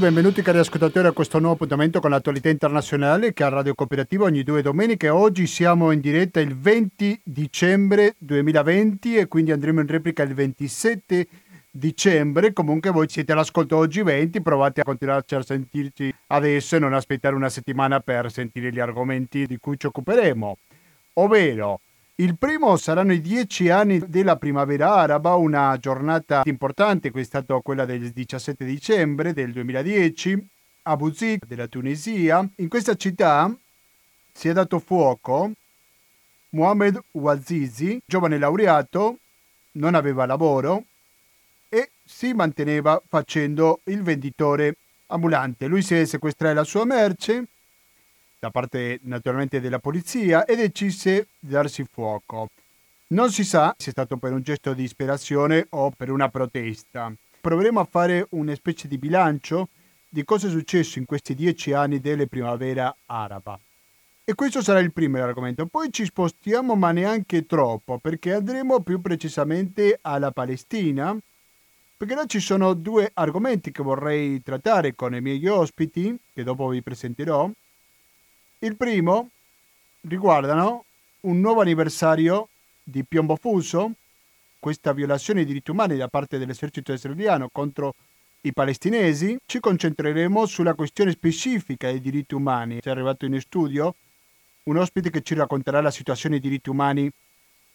benvenuti cari ascoltatori a questo nuovo appuntamento con l'attualità internazionale che a Radio Cooperativa ogni due domeniche. Oggi siamo in diretta il 20 dicembre 2020 e quindi andremo in replica il 27 dicembre. Comunque voi siete all'ascolto oggi 20, provate a continuare a sentirci adesso e non aspettare una settimana per sentire gli argomenti di cui ci occuperemo. Ovvero, il primo saranno i dieci anni della primavera araba, una giornata importante, questa è stata quella del 17 dicembre del 2010, a Buzik della Tunisia. In questa città si è dato fuoco Mohamed Ouazizi, giovane laureato, non aveva lavoro e si manteneva facendo il venditore ambulante. Lui si sequestrare la sua merce da parte naturalmente della polizia e decise di darsi fuoco. Non si sa se è stato per un gesto di ispirazione o per una protesta. Proveremo a fare una specie di bilancio di cosa è successo in questi dieci anni della primavera araba. E questo sarà il primo argomento. Poi ci spostiamo, ma neanche troppo, perché andremo più precisamente alla Palestina, perché là ci sono due argomenti che vorrei trattare con i miei ospiti, che dopo vi presenterò. Il primo riguardano un nuovo anniversario di Piombo Fuso, questa violazione dei diritti umani da parte dell'esercito israeliano contro i palestinesi. Ci concentreremo sulla questione specifica dei diritti umani. È arrivato in studio un ospite che ci racconterà la situazione dei diritti umani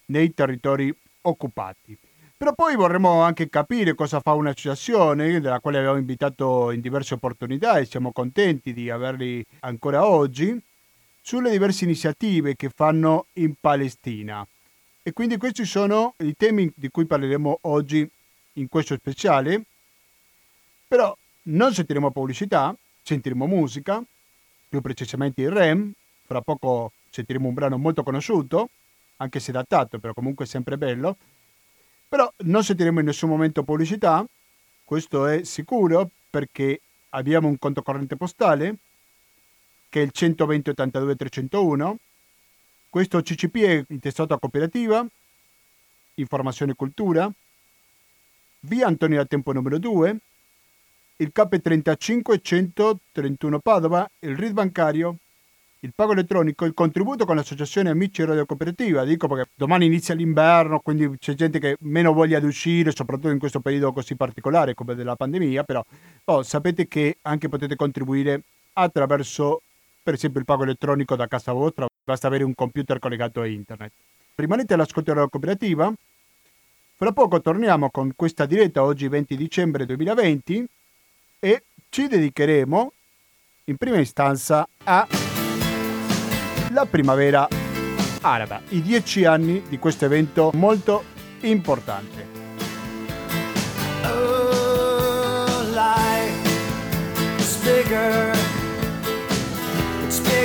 nei territori occupati. Però poi vorremmo anche capire cosa fa un'associazione della quale abbiamo invitato in diverse opportunità e siamo contenti di averli ancora oggi sulle diverse iniziative che fanno in Palestina. E quindi questi sono i temi di cui parleremo oggi in questo speciale. Però non sentiremo pubblicità, sentiremo musica, più precisamente il REM. Fra poco sentiremo un brano molto conosciuto, anche se datato, però comunque sempre bello. Però non sentiremo in nessun momento pubblicità, questo è sicuro perché abbiamo un conto corrente postale che è il 120 82 301. Questo CCP è intestato a cooperativa, informazione e cultura, via Antonio da Tempo numero 2, il CAP 35 131 Padova, il RID bancario, il pago elettronico, il contributo con l'associazione Amici Radio Cooperativa. Dico perché domani inizia l'inverno, quindi c'è gente che meno voglia di uscire, soprattutto in questo periodo così particolare come della pandemia, però oh, sapete che anche potete contribuire attraverso per esempio il pago elettronico da casa vostra, basta avere un computer collegato a internet. Rimanete all'ascolto della cooperativa. Fra poco torniamo con questa diretta oggi 20 dicembre 2020 e ci dedicheremo in prima istanza alla primavera araba, i dieci anni di questo evento molto importante. Oh,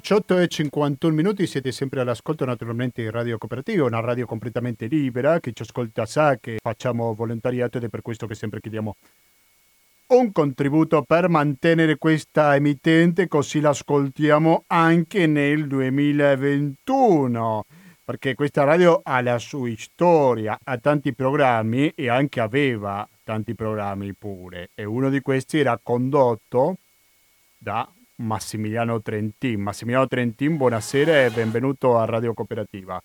18 e 51 minuti, siete sempre all'ascolto naturalmente di Radio Cooperativa, una radio completamente libera, chi ci ascolta sa che facciamo volontariato ed è per questo che sempre chiediamo un contributo per mantenere questa emittente così l'ascoltiamo anche nel 2021 perché questa radio ha la sua storia, ha tanti programmi e anche aveva tanti programmi pure. E uno di questi era condotto da Massimiliano Trentin. Massimiliano Trentin, buonasera e benvenuto a Radio Cooperativa.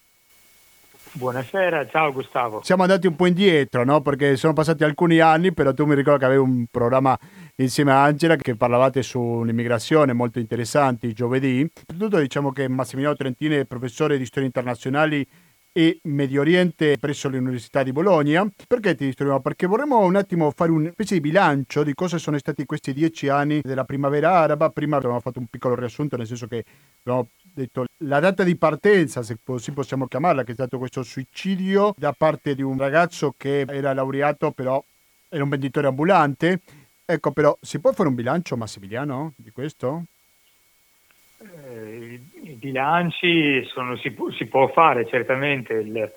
Buonasera, ciao Gustavo. Siamo andati un po' indietro, no? Perché sono passati alcuni anni, però tu mi ricordo che avevi un programma insieme a Angela che parlavate sull'immigrazione molto interessanti giovedì. Innanzitutto diciamo che Massimiliano Trentin è professore di storia internazionali e Medio Oriente presso l'Università di Bologna. Perché ti disturbiamo? Perché vorremmo un attimo fare una specie di bilancio di cosa sono stati questi dieci anni della primavera araba. Prima abbiamo fatto un piccolo riassunto, nel senso che abbiamo detto la data di partenza, se così possiamo chiamarla, che è stato questo suicidio da parte di un ragazzo che era laureato, però era un venditore ambulante. Ecco, però si può fare un bilancio, Massimiliano, di questo? Eh, I bilanci sono, si, si, può fare certamente, il,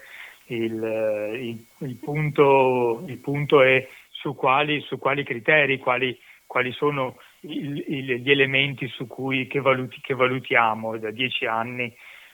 il, il, il punto, punto, è su quali, su quali criteri, quali, quali sono gli elementi su cui, che, valuti, che, valutiamo da dieci anni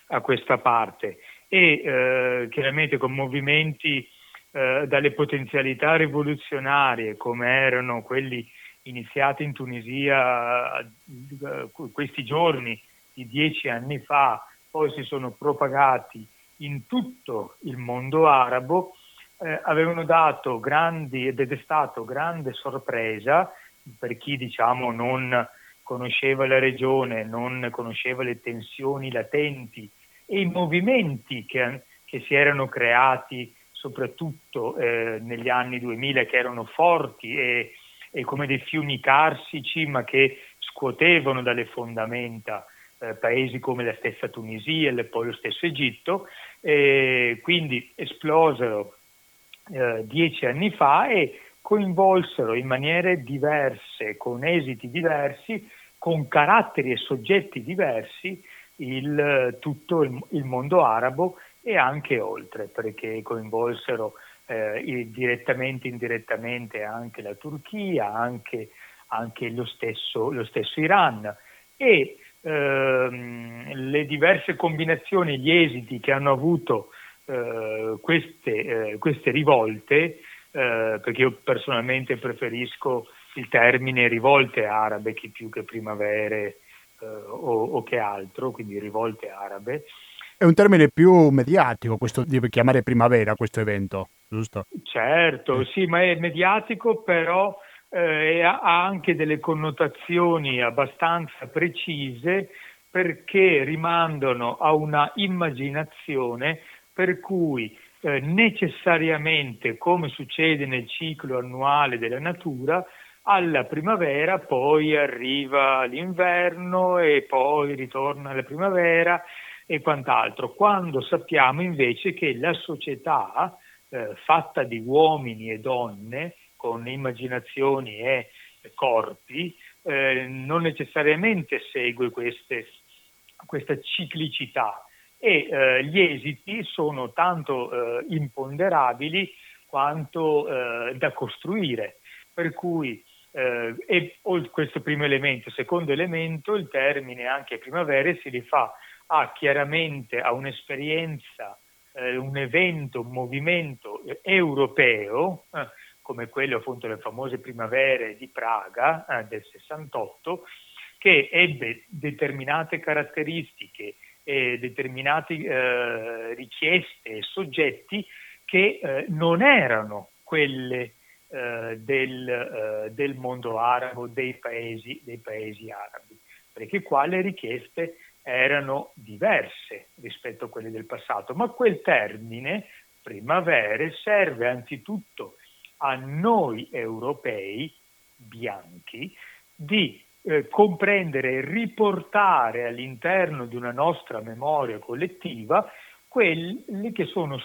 a questa parte. E eh, chiaramente con movimenti eh, dalle potenzialità rivoluzionarie come erano quelli iniziati in Tunisia eh, questi giorni di dieci anni fa, poi si sono propagati in tutto il mondo arabo, eh, avevano dato grandi ed è stato grande sorpresa per chi diciamo non conosceva la regione, non conosceva le tensioni latenti e i movimenti che, che si erano creati soprattutto eh, negli anni 2000 che erano forti e, e, come dei fiumi carsici ma che scuotevano dalle fondamenta eh, paesi come la stessa Tunisia e poi lo stesso Egitto, quindi esplosero eh, dieci anni fa e coinvolsero in maniere diverse, con esiti diversi, con caratteri e soggetti diversi il, tutto il, il mondo arabo e anche oltre, perché coinvolsero eh, direttamente e indirettamente anche la Turchia, anche, anche lo, stesso, lo, stesso, Iran. E ehm, le diverse combinazioni, gli esiti che hanno avuto eh, queste, eh, queste, rivolte, eh, perché io personalmente preferisco il termine rivolte arabe che più che primavere eh, o, o che altro, quindi rivolte arabe, è un termine più mediatico questo di chiamare primavera questo evento, giusto? Certo, sì, ma è mediatico, però eh, ha anche delle connotazioni abbastanza precise perché rimandano a una immaginazione per cui eh, necessariamente, come succede nel ciclo annuale della natura, alla primavera poi arriva l'inverno e poi ritorna la primavera e quant'altro, quando sappiamo invece che la società eh, fatta di uomini e donne con immaginazioni e corpi eh, non necessariamente segue queste, questa ciclicità e eh, gli esiti sono tanto eh, imponderabili quanto eh, da costruire. Per cui eh, e questo primo elemento. Secondo elemento, il termine anche primavera si rifà a chiaramente a un'esperienza, eh, un evento, un movimento europeo, eh, come quello appunto delle famose primavere di Praga eh, del 68, che ebbe determinate caratteristiche e determinate eh, richieste e soggetti che eh, non erano quelle eh, del, del, mondo arabo, dei paesi, dei paesi arabi, perché qua le richieste erano diverse rispetto a quelle del passato, ma quel termine primavere serve anzitutto a noi europei bianchi di eh, comprendere e riportare all'interno di una nostra memoria collettiva quelli che sono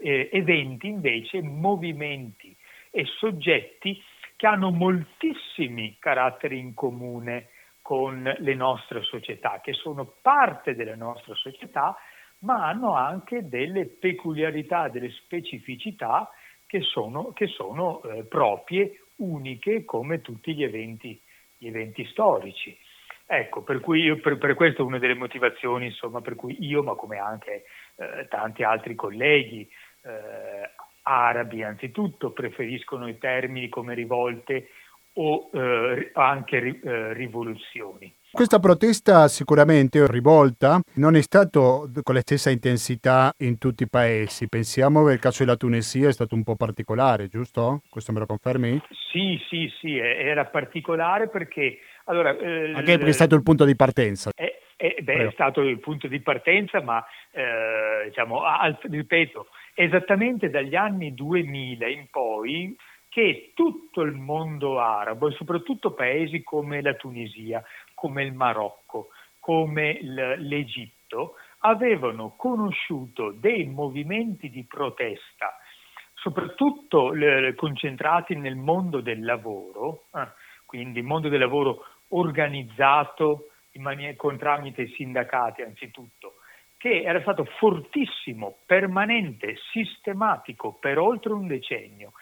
eh, eventi invece, movimenti e soggetti che hanno moltissimi caratteri in comune con le nostre società, che sono parte della nostra società, ma hanno anche delle peculiarità, delle specificità che sono, che sono eh, proprie, uniche, come tutti gli eventi, gli eventi storici. Ecco, per, cui io, per, per questo è una delle motivazioni, insomma, per cui io, ma come anche eh, tanti altri colleghi eh, arabi, anzitutto, preferiscono i termini come rivolte o eh, anche eh, rivoluzioni. Questa protesta sicuramente rivolta non è stata con la stessa intensità in tutti i paesi. Pensiamo che il caso della Tunisia è stato un po' particolare, giusto? Questo me lo confermi? Sì, sì, sì, era particolare perché... Allora, eh, Anche perché è stato il punto di partenza. È, è, beh, è stato il punto di partenza, ma eh, diciamo, al, ripeto, esattamente dagli anni 2000 in poi che tutto il mondo arabo e soprattutto paesi come la Tunisia, come il Marocco, come l'Egitto, avevano conosciuto dei movimenti di protesta, soprattutto concentrati nel mondo del lavoro, eh, quindi il mondo del lavoro organizzato, maniera, con tramite sindacati anzitutto, che era stato fortissimo, permanente, sistematico per oltre un decennio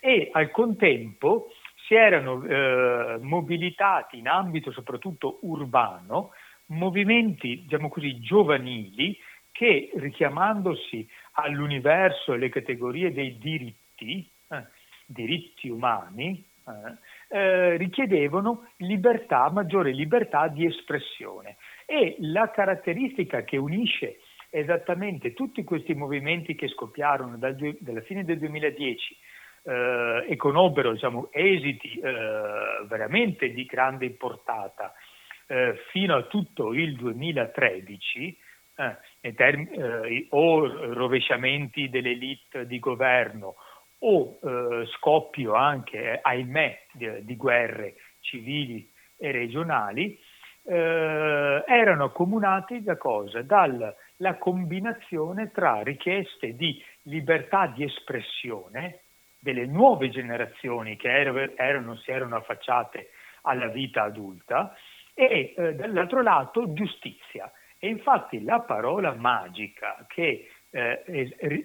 e al contempo si erano eh, mobilitati in ambito soprattutto urbano movimenti, diciamo così, giovanili che richiamandosi all'universo e alle categorie dei diritti, eh, diritti umani, eh, eh, richiedevano libertà, maggiore libertà di espressione. E la caratteristica che unisce esattamente tutti questi movimenti che scoppiarono dal, dalla fine del 2010 eh, e conobbero diciamo, esiti eh, veramente di grande portata eh, fino a tutto il 2013, eh, term- eh, o rovesciamenti dell'elite di governo o eh, scoppio anche, ahimè, di, di, guerre civili e regionali, erano accomunati da cosa? Dalla combinazione tra richieste di libertà di espressione, delle nuove generazioni che erano, si erano affacciate alla vita adulta e eh, dall'altro lato giustizia. E infatti la parola magica che eh,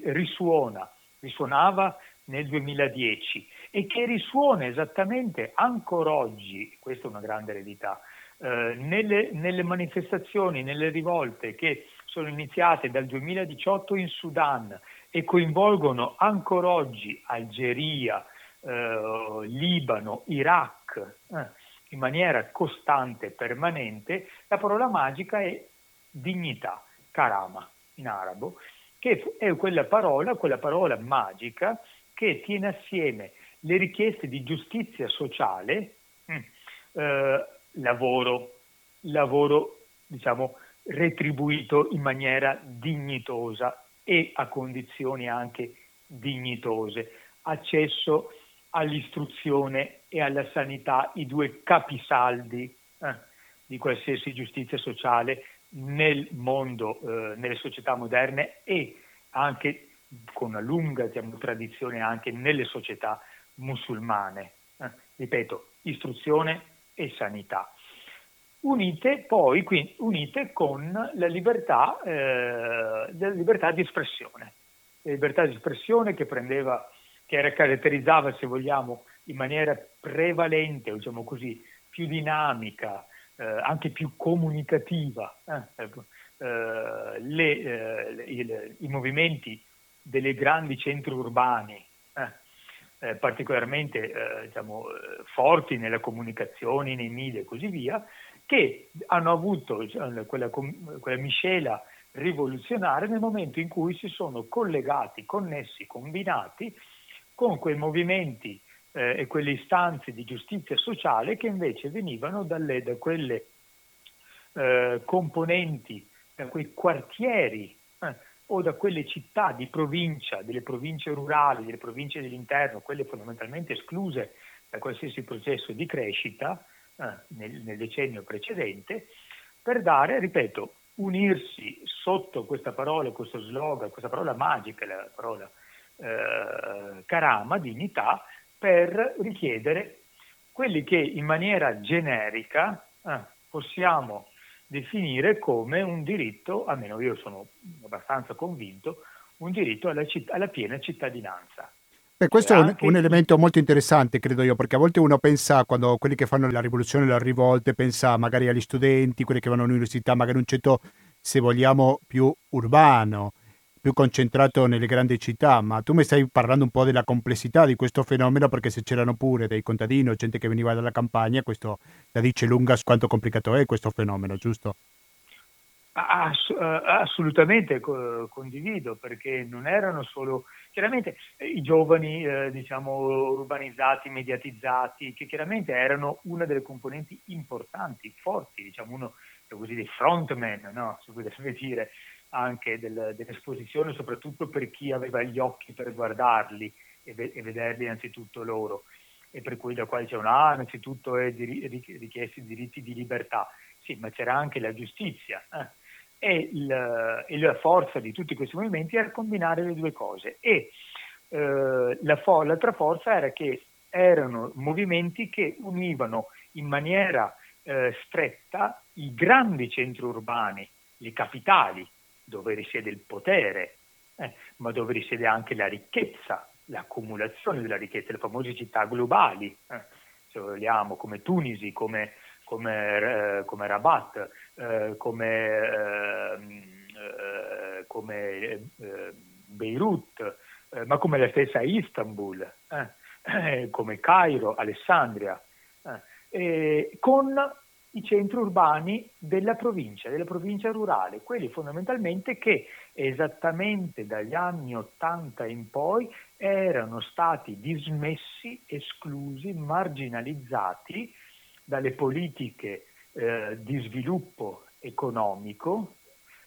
risuona, risuonava nel 2010 e che risuona esattamente ancora oggi, questa è una grande eredità, eh, nelle, nelle manifestazioni, nelle rivolte che sono iniziate dal 2018 in Sudan e coinvolgono ancora oggi Algeria, eh, Libano, Iraq eh, in maniera costante e permanente, la parola magica è dignità, karama in arabo, che è quella parola, quella parola magica che tiene assieme le richieste di giustizia sociale, mm, eh, lavoro, lavoro diciamo retribuito in maniera dignitosa e a condizioni anche dignitose, accesso all'istruzione e alla sanità, i due capisaldi eh, di qualsiasi giustizia sociale nel mondo, eh, nelle società moderne e anche con una lunga diciamo, tradizione anche nelle società musulmane. Eh, ripeto, istruzione e sanità unite poi quindi, unite con la libertà, eh, la libertà di espressione. La libertà di espressione che prendeva, che caratterizzava, se vogliamo, in maniera prevalente, diciamo così, più dinamica, eh, anche più comunicativa, eh, ecco, eh le, eh, il, i movimenti delle grandi centri urbani, eh, eh, particolarmente diciamo, forti nelle comunicazioni, nei media e così via, che hanno avuto diciamo, quella, quella miscela rivoluzionaria nel momento in cui si sono collegati, connessi, combinati con quei movimenti eh, e quelle istanze di giustizia sociale che invece venivano dalle, da quelle eh, componenti, da quei quartieri eh, o da quelle città di provincia, delle province rurali, delle province dell'interno, quelle fondamentalmente escluse da qualsiasi processo di crescita, nel, nel decennio precedente, per dare, ripeto, unirsi sotto questa parola, questo slogan, questa parola magica, la parola eh, karama, dignità, per richiedere quelli che in maniera generica eh, possiamo definire come un diritto, almeno io sono abbastanza convinto, un diritto alla, citt- alla piena cittadinanza. Beh, questo è un, un, elemento molto interessante, credo io, perché a volte uno pensa, quando quelli che fanno la rivoluzione, le rivolte, pensa magari agli studenti, quelli che vanno all'università, magari un centro, se vogliamo, più urbano, più concentrato nelle grandi città, ma tu mi stai parlando un po' della complessità di questo fenomeno, perché se c'erano pure dei contadini o gente che veniva dalla campagna, questo la dice lunga su quanto complicato è questo fenomeno, giusto? Ass- eh, assolutamente co- condivido, perché non erano solo chiaramente eh, i giovani, eh, diciamo, urbanizzati, mediatizzati, che chiaramente erano una delle componenti importanti, forti, diciamo, uno così, dei frontman, no? si potrebbe dire, anche del, dell'esposizione, soprattutto per chi aveva gli occhi per guardarli e, ve- e vederli innanzitutto loro, e per cui da quale dicevano, ah, innanzitutto è di- richiesti diritti di libertà, sì, ma c'era anche la giustizia. Eh? E, il, e, la forza di tutti questi movimenti era combinare le due cose. E eh, la fo- l'altra forza era che erano movimenti che univano in maniera eh, stretta i grandi centri urbani, le capitali, dove risiede il potere, eh, ma dove risiede anche la ricchezza, l'accumulazione della ricchezza, le famose città globali, eh, se vogliamo, come Tunisi, come, come, eh, come Rabat, eh, come, ehm, eh, come Beirut, ma come la stessa Istanbul, come Cairo, Alessandria, con i centri urbani della provincia, della provincia rurale, quelli fondamentalmente che esattamente dagli anni 80 in poi erano stati dismessi, esclusi, marginalizzati dalle politiche eh, di sviluppo economico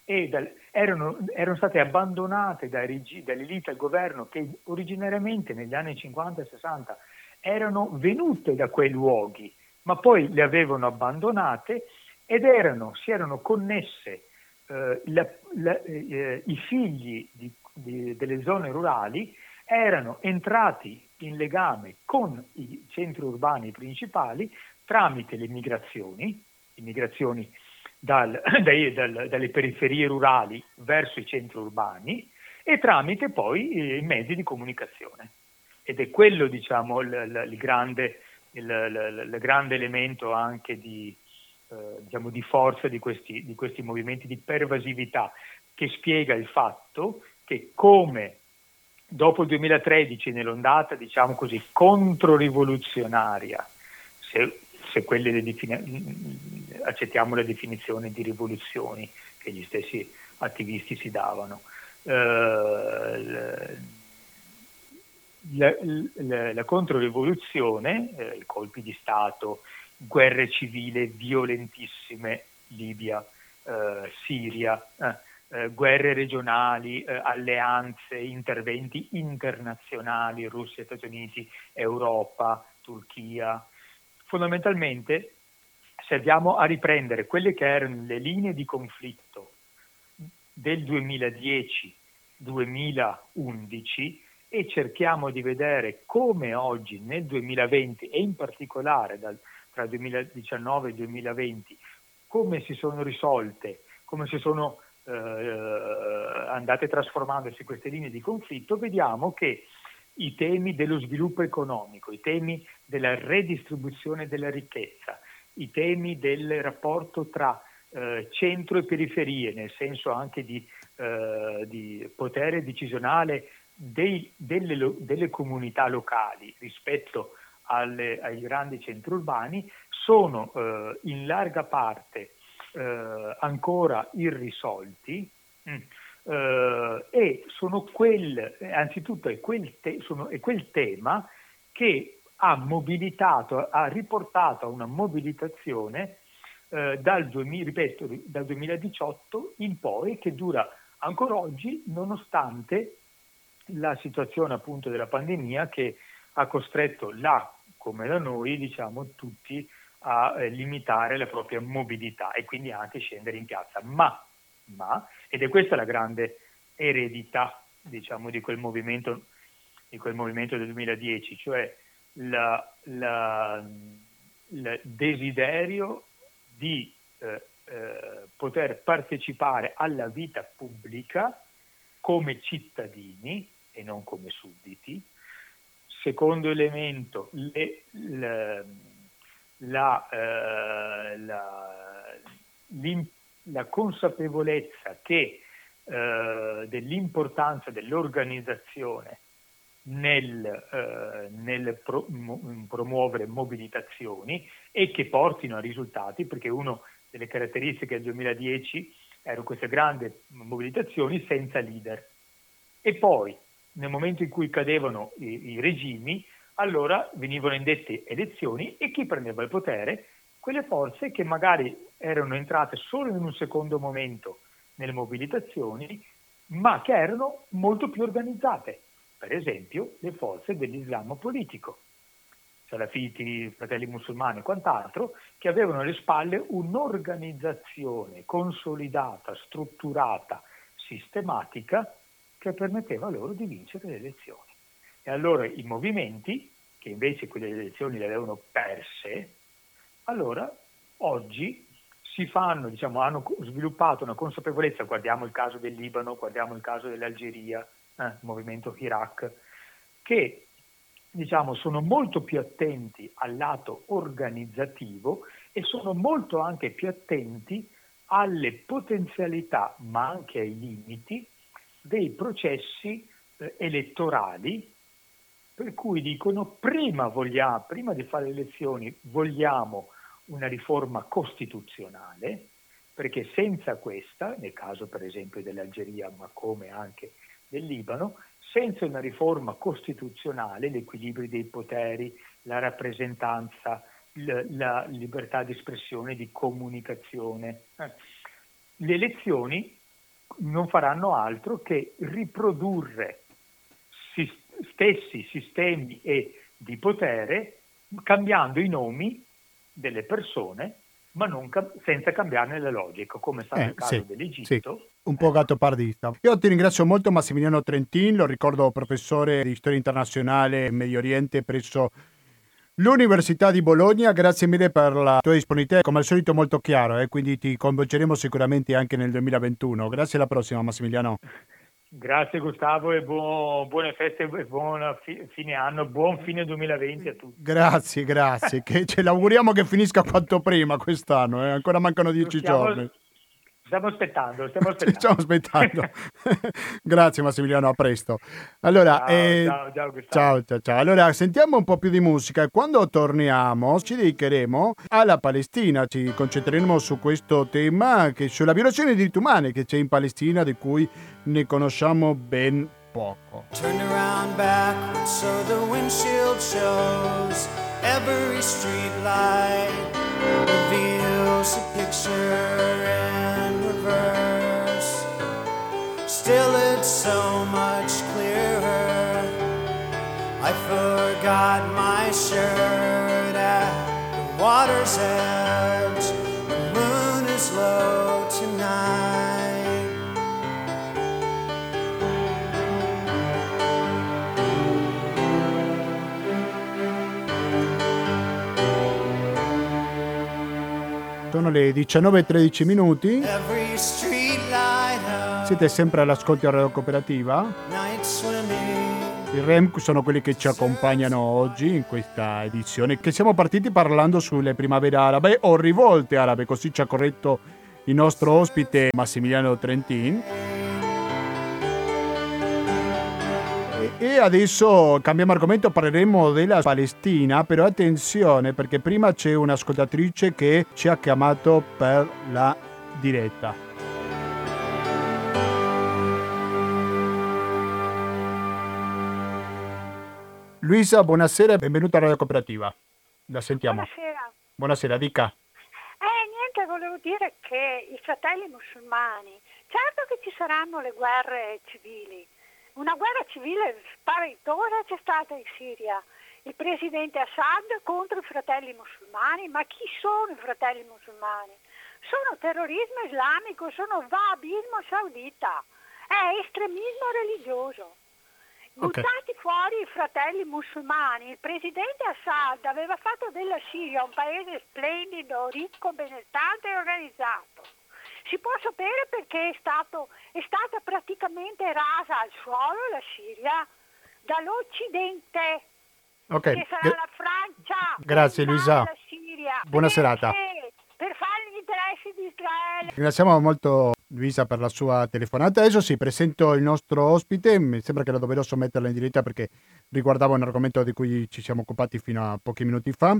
e dal, erano, erano, state abbandonate dai, dall'elite al governo che originariamente negli anni 50 e 60 erano venute da quei luoghi ma poi le avevano abbandonate ed erano, si erano connesse eh, la, la, eh, i figli di, di, delle zone rurali erano entrati in legame con i centri urbani principali tramite le migrazioni, le migrazioni dal, dai, dal, dalle periferie rurali verso i centri urbani e tramite poi i mezzi di comunicazione. Ed è quello, diciamo, il, il, grande il grande elemento anche di, eh, diciamo, di forza di questi, di questi movimenti di pervasività che spiega il fatto che come dopo il 2013 nell'ondata diciamo così controrivoluzionaria se, se quelle le defini- accettiamo la definizione di rivoluzioni che gli stessi attivisti si davano eh, la, la, la controrivoluzione, eh, i colpi di Stato, guerre civili violentissime, Libia, eh, Siria, eh, eh guerre regionali, eh, alleanze, interventi internazionali, Russia, Stati Uniti, Europa, Turchia. Fondamentalmente serviamo a riprendere quelle che erano le linee di conflitto del 2010-2011 e cerchiamo di vedere come oggi nel 2020 e in particolare dal, tra il 2019 e il 2020 come si sono risolte, come si sono eh, andate trasformandosi queste linee di conflitto, vediamo che i temi dello sviluppo economico, i temi della redistribuzione della ricchezza, i temi del rapporto tra eh, centro e periferie, nel senso anche di, eh, di potere decisionale dei, delle, delle, comunità locali rispetto alle, ai grandi centri urbani sono eh, in larga parte eh, ancora irrisolti mm, eh, e sono quel, anzitutto è quel, te, sono, è quel tema che ha mobilitato, ha riportato a una mobilitazione eh, dal, 2000, ripeto, dal 2018 in poi che dura ancora oggi nonostante la situazione appunto della pandemia che ha costretto là come da noi diciamo tutti a eh, limitare la propria mobilità e quindi anche scendere in piazza. Ma, ma, ed è questa la grande eredità diciamo di quel movimento, di quel movimento del 2010, cioè il desiderio di eh, eh, poter partecipare alla vita pubblica come cittadini e non come sudditi. Secondo elemento, le, le, la, eh, la, la, consapevolezza che, eh, dell'importanza dell'organizzazione nel, eh, nel pro, mo, promuovere mobilitazioni e che portino a risultati, perché una delle caratteristiche del 2010 erano queste grandi mobilitazioni senza leader. E poi nel momento in cui cadevano i, i regimi, allora venivano indette elezioni e chi prendeva il potere? Quelle forze che magari erano entrate solo in un secondo momento nelle mobilitazioni, ma che erano molto più organizzate. Per esempio, le forze dell'Islam politico, salafiti, fratelli musulmani e quant'altro, che avevano alle spalle un'organizzazione consolidata, strutturata, sistematica, che permetteva loro di vincere le elezioni. E allora i movimenti, che invece quelle elezioni le avevano perse, allora oggi si fanno, diciamo, hanno sviluppato una consapevolezza, guardiamo il caso del Libano, guardiamo il caso dell'Algeria, eh, il movimento Iraq, che diciamo, sono molto più attenti al lato organizzativo e sono molto anche più attenti alle potenzialità, ma anche ai limiti dei processi eh, elettorali, per cui dicono prima, vogliamo, prima di fare le elezioni vogliamo una riforma costituzionale, perché senza questa, nel caso per esempio dell'Algeria, ma come anche del Libano, senza una riforma costituzionale, l'equilibrio dei poteri, la rappresentanza, la libertà di espressione, di comunicazione, eh, le elezioni non faranno altro che riprodurre stessi sistemi di potere cambiando i nomi delle persone ma ca- senza cambiarne la logica, come è stato eh, il caso sì, dell'Egitto. Sì. Un po' gatto pardista. Io ti ringrazio molto Massimiliano Trentin, lo ricordo professore di storia internazionale e Medio Oriente presso l'Università di Bologna. Grazie mille per la tua disponibilità, come al solito molto chiaro, eh? quindi ti coinvolgeremo sicuramente anche nel 2021. Grazie alla prossima Massimiliano. Grazie Gustavo e buon, buone feste e buon fi, fine anno, buon fine 2020 a tutti. Grazie, grazie, che ce l'auguriamo che finisca quanto prima quest'anno, eh? ancora mancano dieci stiamo, giorni. Stiamo aspettando, stiamo aspettando. Stiamo aspettando. grazie Massimiliano, a presto. Allora, ciao, eh, ciao, ciao, ciao, ciao. Allora, sentiamo un po' più di musica e quando torniamo ci dedicheremo alla Palestina, ci concentreremo su questo tema, che sulla violazione dei diritti umani che c'è in Palestina, di cui ne conosciamo ben poco. Turn around back so the windshield shows every street light reveals a picture in reverse. Still it's so much clearer. I forgot my shirt at the water's edge. The moon is low tonight. Sono le 19.13 minuti. Siete sempre all'ascolto a Radio Cooperativa. I REM sono quelli che ci accompagnano oggi in questa edizione, che siamo partiti parlando sulle primavere arabe o rivolte arabe, così ci ha corretto il nostro ospite Massimiliano Trentin. E adesso cambiamo argomento, parleremo della Palestina, però attenzione perché prima c'è un'ascoltatrice che ci ha chiamato per la diretta. Luisa, buonasera e benvenuta a Radio Cooperativa. La sentiamo. Buonasera. Buonasera, dica. Eh, niente, volevo dire che i fratelli musulmani, certo che ci saranno le guerre civili, una guerra civile spaventosa c'è stata in Siria. Il presidente Assad contro i fratelli musulmani, ma chi sono i fratelli musulmani? Sono terrorismo islamico, sono wahhabismo saudita, è estremismo religioso. Okay. Buttati fuori i fratelli musulmani, il presidente Assad aveva fatto della Siria un paese splendido, ricco, benestante e organizzato si può sapere perché è, stato, è stata praticamente rasa al suolo la Siria dall'Occidente, okay. che sarà Gra- la Francia, Grazie Luisa. la Siria. Buona serata. Per fare gli interessi di Israele. Ringraziamo molto Luisa per la sua telefonata. Adesso sì, presento il nostro ospite. Mi sembra che era doveroso metterla in diretta perché riguardava un argomento di cui ci siamo occupati fino a pochi minuti fa.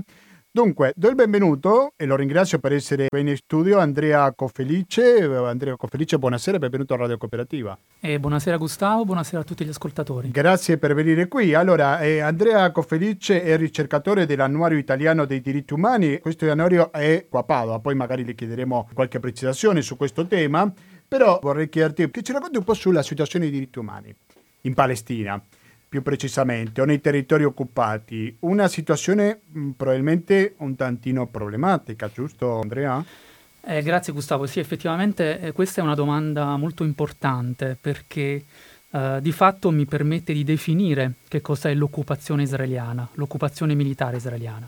Dunque, do il benvenuto e lo ringrazio per essere qui in studio Andrea Cofelice. Andrea Cofelice, buonasera e benvenuto a Radio Cooperativa. Eh, buonasera Gustavo, buonasera a tutti gli ascoltatori. Grazie per venire qui. Allora, eh, Andrea Cofelice è ricercatore dell'Annuario Italiano dei Diritti Umani. Questo annuario è qua a Padova, poi magari le chiederemo qualche precisazione su questo tema, però vorrei chiederti che ci racconti un po' sulla situazione dei diritti umani in Palestina più precisamente, o nei territori occupati, una situazione mh, probabilmente un tantino problematica, giusto Andrea? Eh, grazie Gustavo, sì effettivamente eh, questa è una domanda molto importante perché eh, di fatto mi permette di definire che cos'è l'occupazione israeliana, l'occupazione militare israeliana.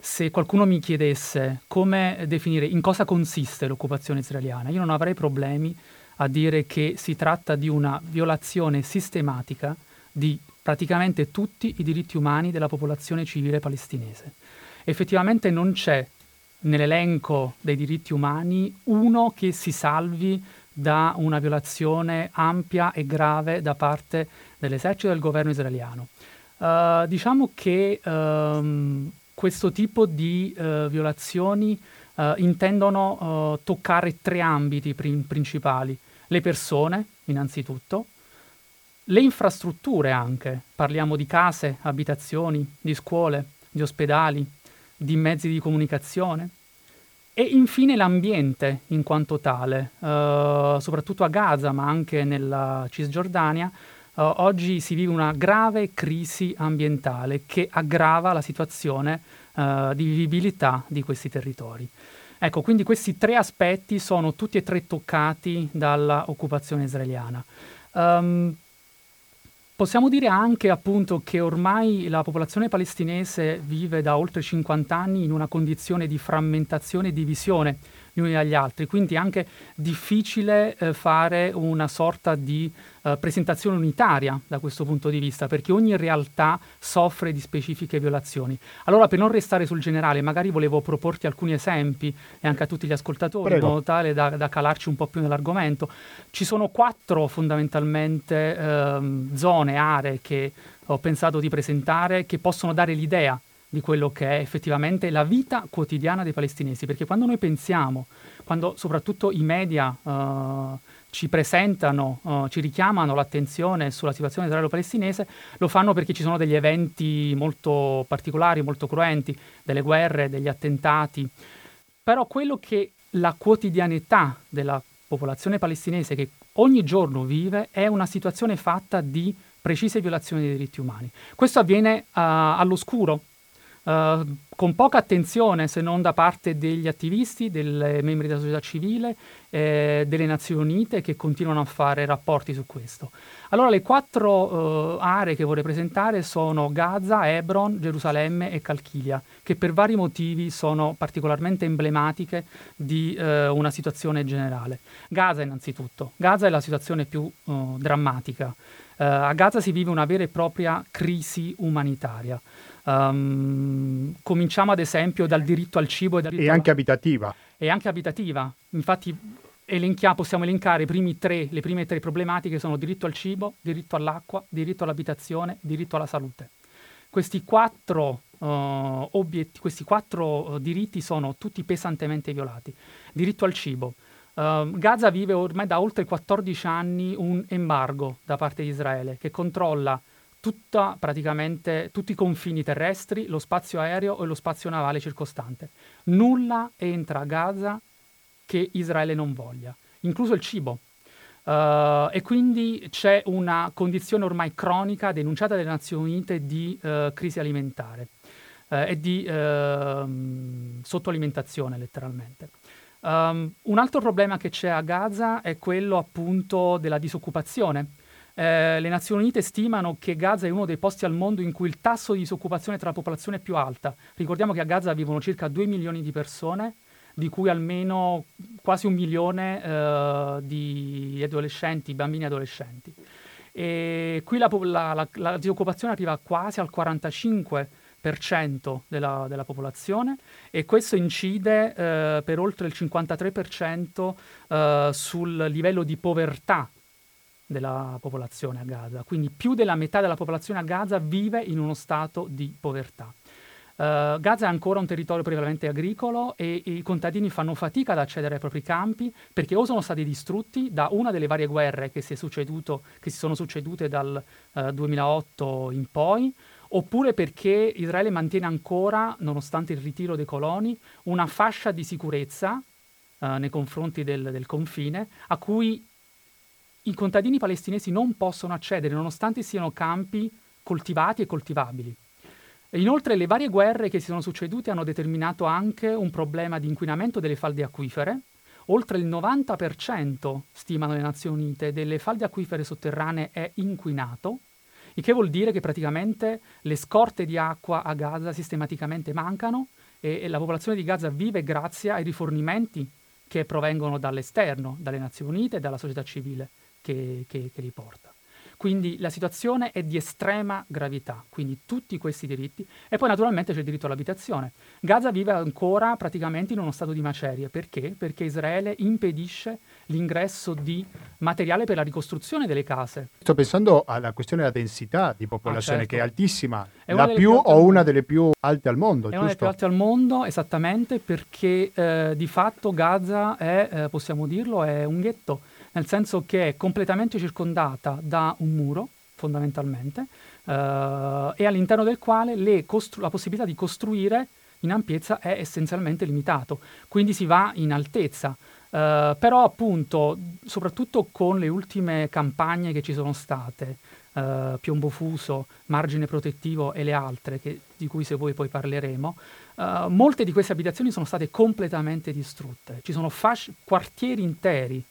se qualcuno mi chiedesse come definire in cosa consiste l'occupazione israeliana, io non avrei problemi a dire che si tratta di una violazione sistematica di praticamente tutti i diritti umani della popolazione civile palestinese. Effettivamente non c'è nell'elenco dei diritti umani uno che si salvi da una violazione ampia e grave da parte dell'esercito e del governo israeliano. Uh, diciamo che um, questo tipo di uh, violazioni uh, intendono toccare tre ambiti prim- principali. Le persone, innanzitutto, le infrastrutture anche, parliamo di case, abitazioni, di scuole, di ospedali, di mezzi di comunicazione e infine l'ambiente in quanto tale, uh, soprattutto a Gaza ma anche nella Cisgiordania, uh, oggi si vive una grave crisi ambientale che aggrava la situazione uh, di vivibilità di questi territori. Ecco, quindi questi tre aspetti sono tutti e tre toccati dall'occupazione israeliana. Um, Possiamo dire anche appunto che ormai la popolazione palestinese vive da oltre 50 anni in una condizione di frammentazione e divisione gli uni dagli altri, quindi è anche difficile eh, fare una sorta di eh, presentazione unitaria da questo punto di vista, perché ogni realtà soffre di specifiche violazioni. Allora, per non restare sul generale, magari volevo proporti alcuni esempi e anche a tutti gli ascoltatori, Prego. in modo tale da, da, calarci un po' più nell'argomento. Ci sono quattro fondamentalmente ehm, zone, aree che ho pensato di presentare che possono dare l'idea di quello che è effettivamente la vita quotidiana dei palestinesi, perché quando noi pensiamo, quando soprattutto i media uh, ci presentano, uh, ci richiamano l'attenzione sulla situazione israelo-palestinese, lo fanno perché ci sono degli eventi molto particolari, molto cruenti, delle guerre, degli attentati. Però quello che la quotidianità della popolazione palestinese che ogni giorno vive è una situazione fatta di precise violazioni dei diritti umani. Questo avviene uh, all'oscuro, Uh, con poca attenzione se non da parte degli attivisti, dei membri della società civile, eh, delle Nazioni Unite che continuano a fare rapporti su questo. Allora le quattro uh, aree che vorrei presentare sono Gaza, Hebron, Gerusalemme e Calchilia, che per vari motivi sono particolarmente emblematiche di uh, una situazione generale. Gaza innanzitutto. Gaza è la situazione più drammatica. a Gaza si vive una vera e propria crisi umanitaria. Um, cominciamo ad esempio dal diritto al cibo e, e anche abitativa. E anche abitativa. Infatti elenchia, possiamo elencare tre, le prime tre problematiche sono diritto al cibo, diritto all'acqua, diritto all'abitazione, diritto alla salute. Questi quattro, uh, obiet- questi quattro uh, diritti sono tutti pesantemente violati. Diritto al cibo. Uh, Gaza vive ormai da oltre 14 anni un embargo da parte di Israele che controlla tutta, praticamente tutti i confini terrestri, lo spazio aereo e lo spazio navale circostante. Nulla entra a Gaza che Israele non voglia, incluso il cibo. Uh, e quindi c'è una condizione ormai cronica denunciata dalle Nazioni Unite di uh, crisi alimentare uh, e di ehm, sottoalimentazione letteralmente. Um, un altro problema che c'è a Gaza è quello appunto della disoccupazione. Eh, le Nazioni Unite stimano che Gaza è uno dei posti al mondo in cui il tasso di disoccupazione tra la popolazione è più alta. Ricordiamo che a Gaza vivono circa 2 milioni di persone, di cui almeno quasi un milione eh, di adolescenti, bambini adolescenti. E qui la, la, la, la, disoccupazione arriva quasi al 45% della, della popolazione e questo incide eh, per oltre il 53% eh, sul livello di povertà della popolazione a Gaza, quindi più della metà della popolazione a Gaza vive in uno stato di povertà. Uh, Gaza è ancora un territorio prevalentemente agricolo e, i contadini fanno fatica ad accedere ai propri campi perché o sono stati distrutti da una delle varie guerre che si, che si sono succedute dal uh, 2008 in poi, oppure perché Israele mantiene ancora, nonostante il ritiro dei coloni, una fascia di sicurezza uh, nei confronti del, del confine a cui i contadini palestinesi non possono accedere nonostante siano campi coltivati e coltivabili. Inoltre le varie guerre che si sono succedute hanno determinato anche un problema di inquinamento delle falde acquifere. Oltre il 90%, stimano le Nazioni Unite, delle falde acquifere sotterranee è inquinato, il che vuol dire che praticamente le scorte di acqua a Gaza sistematicamente mancano e, e la popolazione di Gaza vive grazie ai rifornimenti che provengono dall'esterno, dalle Nazioni Unite e dalla società civile che, che, che li porta. Quindi la situazione è di estrema gravità, quindi tutti questi diritti. E poi naturalmente c'è il diritto all'abitazione. Gaza vive ancora praticamente in uno stato di macerie. Perché? Perché Israele impedisce l'ingresso di materiale per la ricostruzione delle case. Sto pensando alla questione della densità di popolazione ah, certo. che è altissima, è la più, più o una delle più alte al mondo. È giusto? una delle più alte al mondo, esattamente, perché eh, di fatto Gaza è, eh, possiamo dirlo, è un ghetto nel senso che è completamente circondata da un muro, fondamentalmente, eh, e all'interno del quale costru- la possibilità di costruire in ampiezza è essenzialmente limitato, quindi si va in altezza. Uh, però appunto, soprattutto con le ultime campagne che ci sono state, uh, piombo fuso, margine protettivo e le altre, che, di cui se voi poi parleremo, uh, molte di queste abitazioni sono state completamente distrutte. Ci sono fasci- quartieri interi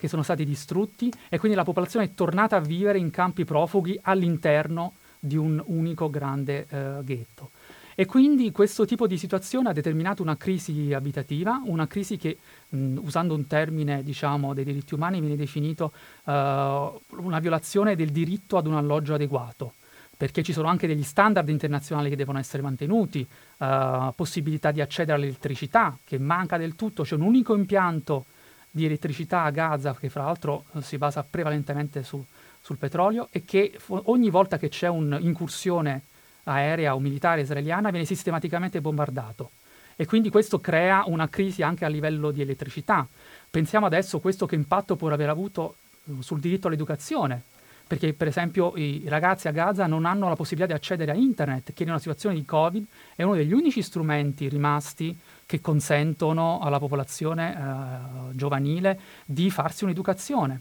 che sono stati distrutti e quindi la popolazione è tornata a vivere in campi profughi all'interno di un unico grande eh, ghetto. E quindi questo tipo di situazione ha determinato una crisi abitativa, una crisi che, mh, usando un termine diciamo, dei diritti umani, viene definito uh, una violazione del diritto ad un alloggio adeguato, perché ci sono anche degli standard internazionali che devono essere mantenuti, uh, possibilità di accedere all'elettricità, che manca del tutto, c'è un unico impianto di elettricità a Gaza, che fra l'altro eh, si basa prevalentemente su, sul petrolio, e che ogni volta che c'è un'incursione aerea o militare israeliana viene sistematicamente bombardato. E quindi questo crea una crisi anche a livello di elettricità. Pensiamo adesso questo che impatto può aver avuto eh, sul diritto all'educazione, perché per esempio i ragazzi a Gaza non hanno la possibilità di accedere a internet, che in una situazione di Covid è uno degli unici strumenti rimasti che consentono alla popolazione eh, giovanile di farsi un'educazione.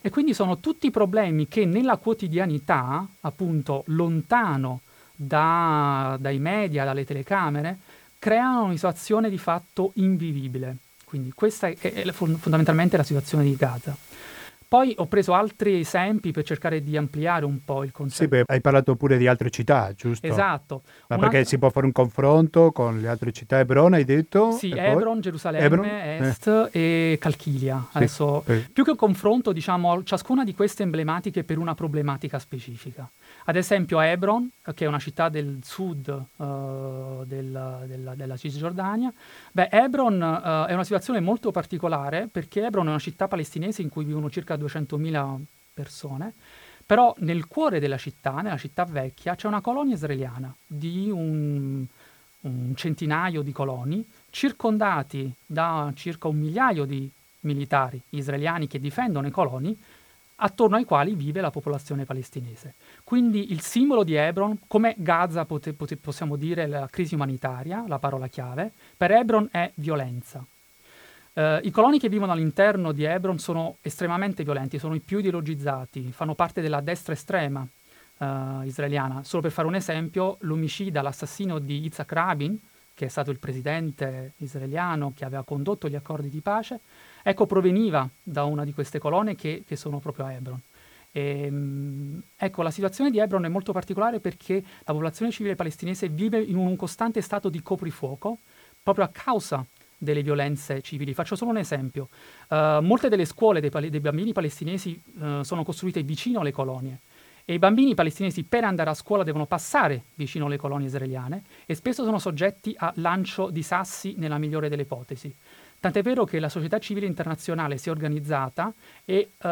E quindi sono tutti problemi che nella quotidianità, appunto lontano da, dai media, dalle telecamere, creano una situazione di fatto invivibile. Quindi questa è, è fondamentalmente la situazione di Gaza. Poi ho preso altri esempi per cercare di ampliare un po' il concetto. Sì, hai parlato pure di altre città, giusto? Esatto. Ma Una... perché si può fare un confronto con le altre città? Hebron hai detto? Sì, Hebron, poi? Gerusalemme, Hebron? Est eh. e Calchilia. Sì. Adesso, eh. più che un confronto, diciamo, ciascuna di queste emblematiche per una problematica specifica. Ad esempio Hebron, che è una città del sud uh, del, della, della, Cisgiordania. Beh, Hebron uh, è una situazione molto particolare perché Hebron è una città palestinese in cui vivono circa 200.000 persone, però nel cuore della città, nella città vecchia, c'è una colonia israeliana di un, un centinaio di coloni, circondati da circa un migliaio di militari israeliani che difendono i coloni, attorno ai quali vive la popolazione palestinese. Quindi il simbolo di Hebron, come Gaza pote, pote, possiamo dire la crisi umanitaria, la parola chiave, per Hebron è violenza. Uh, I coloni che vivono all'interno di Hebron sono estremamente violenti, sono i più ideologizzati, fanno parte della destra estrema uh, israeliana. Solo per fare un esempio, l'omicida, l'assassino di Yitzhak Rabin, che è stato il presidente israeliano che aveva condotto gli accordi di pace, ecco, proveniva da una di queste colonne che, che sono proprio a Hebron. Ehm, ecco, la situazione di Hebron è molto particolare perché la popolazione civile palestinese vive in un costante stato di coprifuoco proprio a causa delle violenze civili. Faccio solo un esempio. Uh, molte delle scuole dei, dei bambini palestinesi uh, sono costruite vicino alle colonie e i bambini palestinesi per andare a scuola devono passare vicino alle colonie israeliane e spesso sono soggetti a lancio di sassi nella migliore delle ipotesi. Tant'è vero che la società civile internazionale si è organizzata e uh,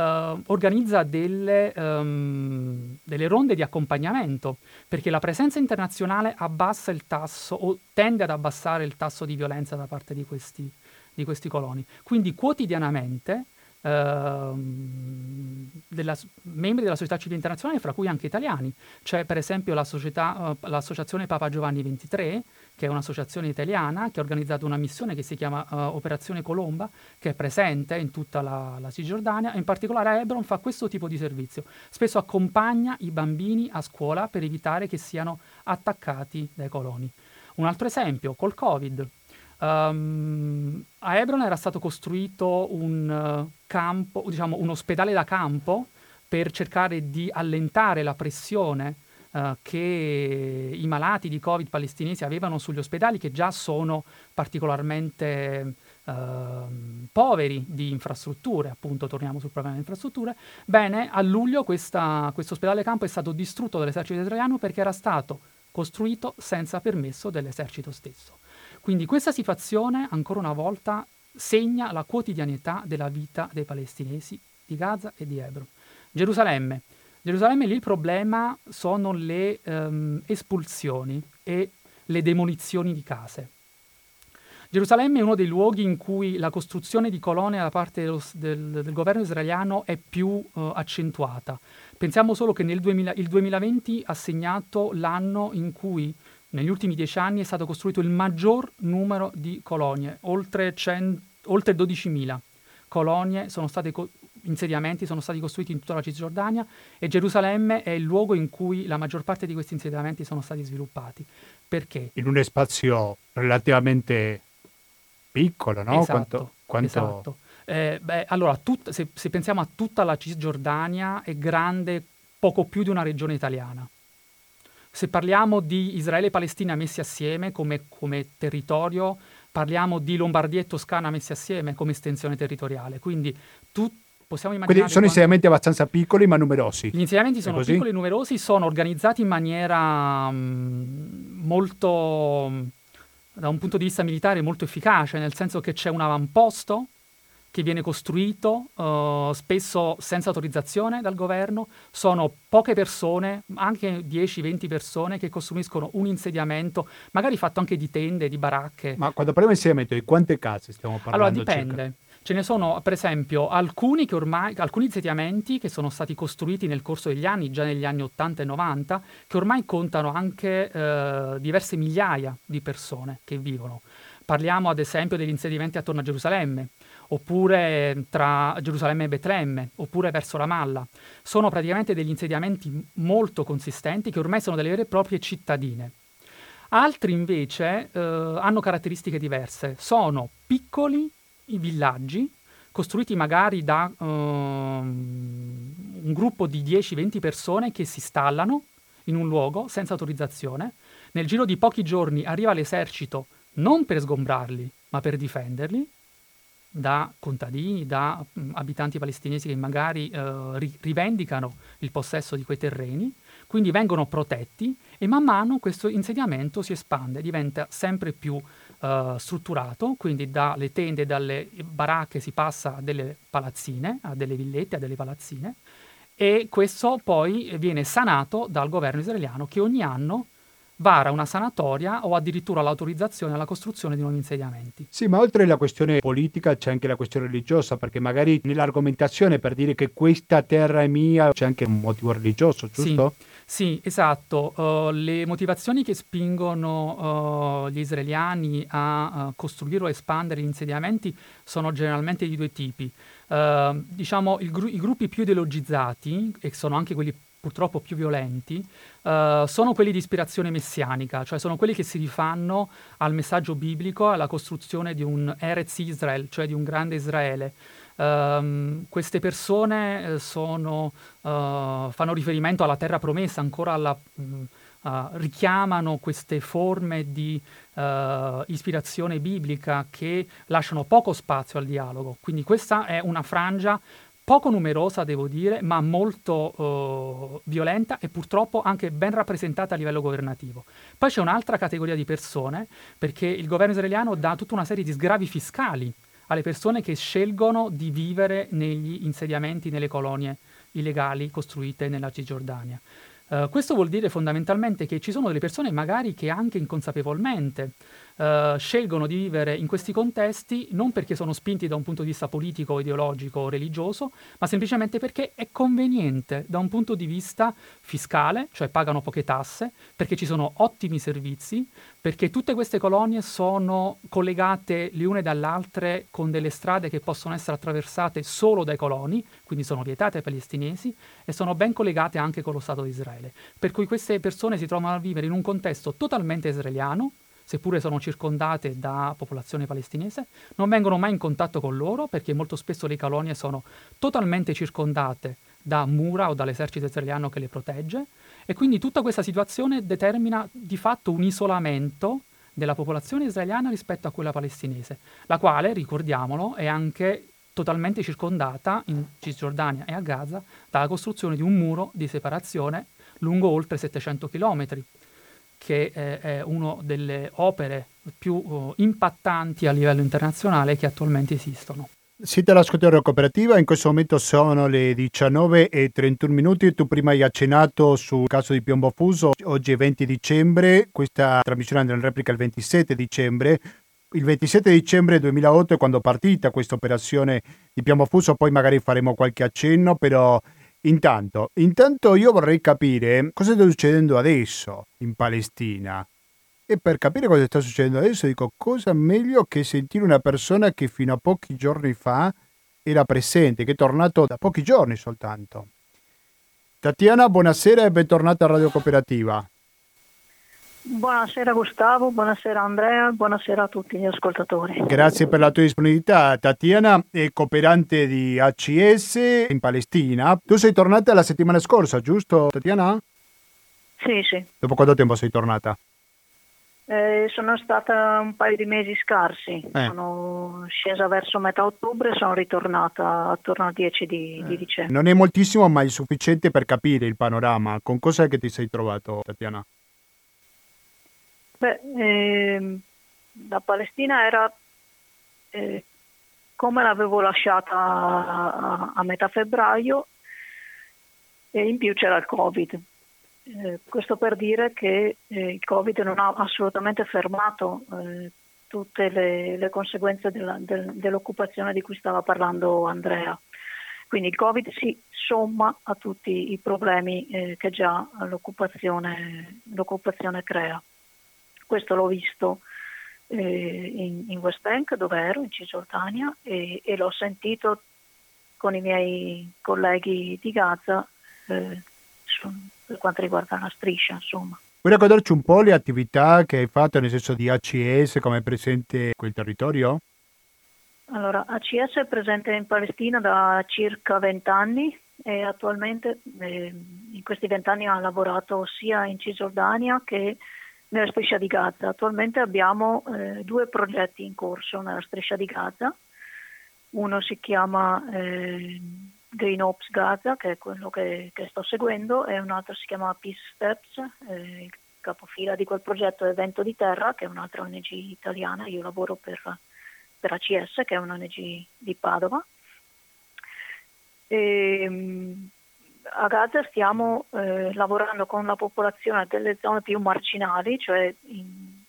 organizza delle, um, delle, ronde di accompagnamento, perché la presenza internazionale abbassa il tasso o tende ad abbassare il tasso di violenza da parte di questi, di questi coloni. Quindi quotidianamente uh, della, membri della società civile internazionale, fra cui anche italiani, c'è per esempio la società, uh, l'associazione Papa Giovanni XXIII, che è un'associazione italiana che ha organizzato una missione che si chiama uh, Operazione Colomba, che è presente in tutta la, la Cisgiordania in particolare a Hebron fa questo tipo di servizio. Spesso accompagna i bambini a scuola per evitare che siano attaccati dai coloni. Un altro esempio, col Covid. Um, a Hebron era stato costruito un uh, campo, diciamo un ospedale da campo per cercare di allentare la pressione eh, che i malati di Covid palestinesi avevano sugli ospedali, che già sono particolarmente eh, poveri di infrastrutture, appunto torniamo sul problema delle infrastrutture, bene, a luglio questo ospedale campo è stato distrutto dall'esercito israeliano perché era stato costruito senza permesso dell'esercito stesso. Quindi questa situazione, ancora una volta, segna la quotidianità della vita dei palestinesi di Gaza e di Hebron. Gerusalemme. Gerusalemme lì il problema sono le um, espulsioni e le demolizioni di case. Gerusalemme è uno dei luoghi in cui la costruzione di colonie da parte dello, del, del, governo israeliano è più uh, accentuata. Pensiamo solo che nel 2000, il 2020 ha segnato l'anno in cui negli ultimi dieci anni è stato costruito il maggior numero di colonie, oltre, 100, oltre 12.000 colonie sono state co- insediamenti sono stati costruiti in tutta la Cisgiordania e Gerusalemme è il luogo in cui la maggior parte di questi insediamenti sono stati sviluppati. Perché? In un spazio relativamente piccolo, no? Esatto, quanto, quanto... esatto. Eh, beh, allora, tut- se, se pensiamo a tutta la Cisgiordania è grande poco più di una regione italiana. Se parliamo di Israele e Palestina messi assieme come, come territorio, parliamo di Lombardia e Toscana messi assieme come estensione territoriale. Quindi tu, possiamo immaginare... Quindi sono insediamenti abbastanza piccoli ma numerosi. Gli insediamenti sono piccoli e numerosi, sono organizzati in maniera um, molto, da un punto di vista militare, molto efficace, nel senso che c'è un avamposto che viene costruito uh, spesso senza autorizzazione dal governo, sono poche persone, anche 10-20 persone che costruiscono un insediamento, magari fatto anche di tende, di baracche. Ma quando parliamo di insediamento, di quante case stiamo parlando? Allora dipende. Circa? Ce ne sono, per esempio, alcuni, che ormai, alcuni insediamenti che sono stati costruiti nel corso degli anni, già negli anni 80 e 90, che ormai contano anche eh, diverse migliaia di persone che vivono. Parliamo ad esempio degli insediamenti attorno a Gerusalemme, oppure tra Gerusalemme e Betlemme, oppure verso Ramallah. Sono praticamente degli insediamenti molto consistenti che ormai sono delle vere e proprie cittadine. Altri invece eh, hanno caratteristiche diverse, sono piccoli villaggi costruiti magari da uh, un gruppo di 10-20 persone che si installano in un luogo senza autorizzazione. Nel giro di pochi giorni arriva l'esercito non per sgombrarli, ma per difenderli da contadini, da mm, abitanti palestinesi che magari eh, ri- rivendicano il possesso di quei terreni, quindi vengono protetti e man mano questo insediamento si espande, diventa sempre più eh, strutturato, quindi dalle tende, dalle baracche si passa a delle palazzine, a delle villette, a delle palazzine e questo poi viene sanato dal governo israeliano che ogni anno vara una sanatoria o addirittura l'autorizzazione alla costruzione di nuovi insediamenti. Sì, ma oltre alla questione politica c'è anche la questione religiosa, perché magari nell'argomentazione per dire che questa terra è mia c'è anche un motivo religioso, giusto? Sì. Sì, esatto. Uh, le motivazioni che spingono uh, gli israeliani a uh, costruire o espandere gli insediamenti sono generalmente di due tipi. diciamo, gru- i gruppi più ideologizzati, e sono anche quelli purtroppo più violenti, uh, sono quelli di ispirazione messianica, cioè sono quelli che si rifanno al messaggio biblico, alla costruzione di un Eretz Israel, cioè di un grande Israele. Um, queste persone eh, sono, uh, fanno riferimento alla terra promessa, ancora alla, uh, richiamano queste forme di ispirazione biblica che lasciano poco spazio al dialogo. Quindi questa è una frangia poco numerosa devo dire, ma molto uh, violenta e purtroppo anche ben rappresentata a livello governativo. Poi c'è un'altra categoria di persone, perché il governo israeliano dà tutta una serie di sgravi fiscali alle persone che scelgono di vivere negli insediamenti, nelle colonie illegali costruite nella Cisgiordania. Uh, questo vuol dire fondamentalmente che ci sono delle persone magari che anche inconsapevolmente uh, scelgono di vivere in questi contesti non perché sono spinti da un punto di vista politico, ideologico o religioso, ma semplicemente perché è conveniente da un punto di vista fiscale, cioè pagano poche tasse, perché ci sono ottimi servizi, perché tutte queste colonie sono collegate le une dall'altre con delle strade che possono essere attraversate solo dai coloni, quindi sono vietate ai palestinesi, e sono ben collegate anche con lo Stato di Israele. Per cui queste persone si trovano a vivere in un contesto totalmente israeliano, seppure sono circondate da popolazione palestinese, non vengono mai in contatto con loro perché molto spesso le colonie sono totalmente circondate da mura o dall'esercito israeliano che le protegge e quindi tutta questa situazione determina di fatto un isolamento della popolazione israeliana rispetto a quella palestinese, la quale, ricordiamolo, è anche totalmente circondata in Cisgiordania e a Gaza dalla costruzione di un muro di separazione lungo oltre 700 km, che è una delle opere più uh, impattanti a livello internazionale che attualmente esistono. Siete all'ascoltatore cooperativa, in questo momento sono le 19 e 31 minuti, tu prima hai accennato sul caso di Piombo Fuso, oggi è 20 dicembre, questa trasmissione andrà in replica il 27 dicembre, il 27 dicembre 2008 è quando è partita questa operazione di Piombo Fuso, poi magari faremo qualche accenno, però intanto, intanto io vorrei capire cosa sta succedendo adesso in Palestina. E per capire cosa sta succedendo adesso dico cosa meglio che sentire una persona che fino a pochi giorni fa era presente, che è tornato da pochi giorni soltanto. Tatiana, buonasera e bentornata a Radio Cooperativa. Buonasera Gustavo, buonasera Andrea, buonasera a tutti gli ascoltatori. Grazie per la tua disponibilità. Tatiana è cooperante di ACS in Palestina. Tu sei tornata la settimana scorsa, giusto Tatiana? Sì, sì. Dopo quanto tempo sei tornata? Eh, sono stata un paio di mesi scarsi, eh. sono scesa verso metà ottobre e sono ritornata attorno al 10 di, eh. di, dicembre. Non è moltissimo, ma è sufficiente per capire il panorama. Con cosa è che ti sei trovato, Tatiana? Beh, ehm, la Palestina era eh, come l'avevo lasciata a, a metà febbraio e in più c'era il Covid. Eh, questo per dire che eh, il Covid non ha assolutamente fermato eh, tutte le, le conseguenze della, del, dell'occupazione di cui stava parlando Andrea. Quindi il Covid si somma a tutti i problemi eh, che già l'occupazione, l'occupazione, crea. Questo l'ho visto eh, in, in, West Bank dove ero, in Cisgiordania, e, e l'ho sentito con i miei colleghi di Gaza eh, per quanto riguarda la striscia, insomma. Vuoi raccontarci un po' le attività che hai fatto, nel senso di ACS, come è presente quel territorio? Allora, ACS è presente in Palestina da circa 20 anni e attualmente eh, in questi 20 anni ha lavorato sia in Cisgiordania che nella striscia di Gaza. Attualmente abbiamo eh, due progetti in corso nella striscia di Gaza. Uno si chiama eh, Green Ops Gaza, che è quello che, che, sto seguendo, e un altro si chiama Peace Steps, eh, il capofila di quel progetto è Vento di Terra, che è un'altra ONG italiana, io lavoro per, per ACS, che è un'ONG di Padova. E, ehm, a Gaza stiamo eh, lavorando con la popolazione delle zone più marginali, cioè in,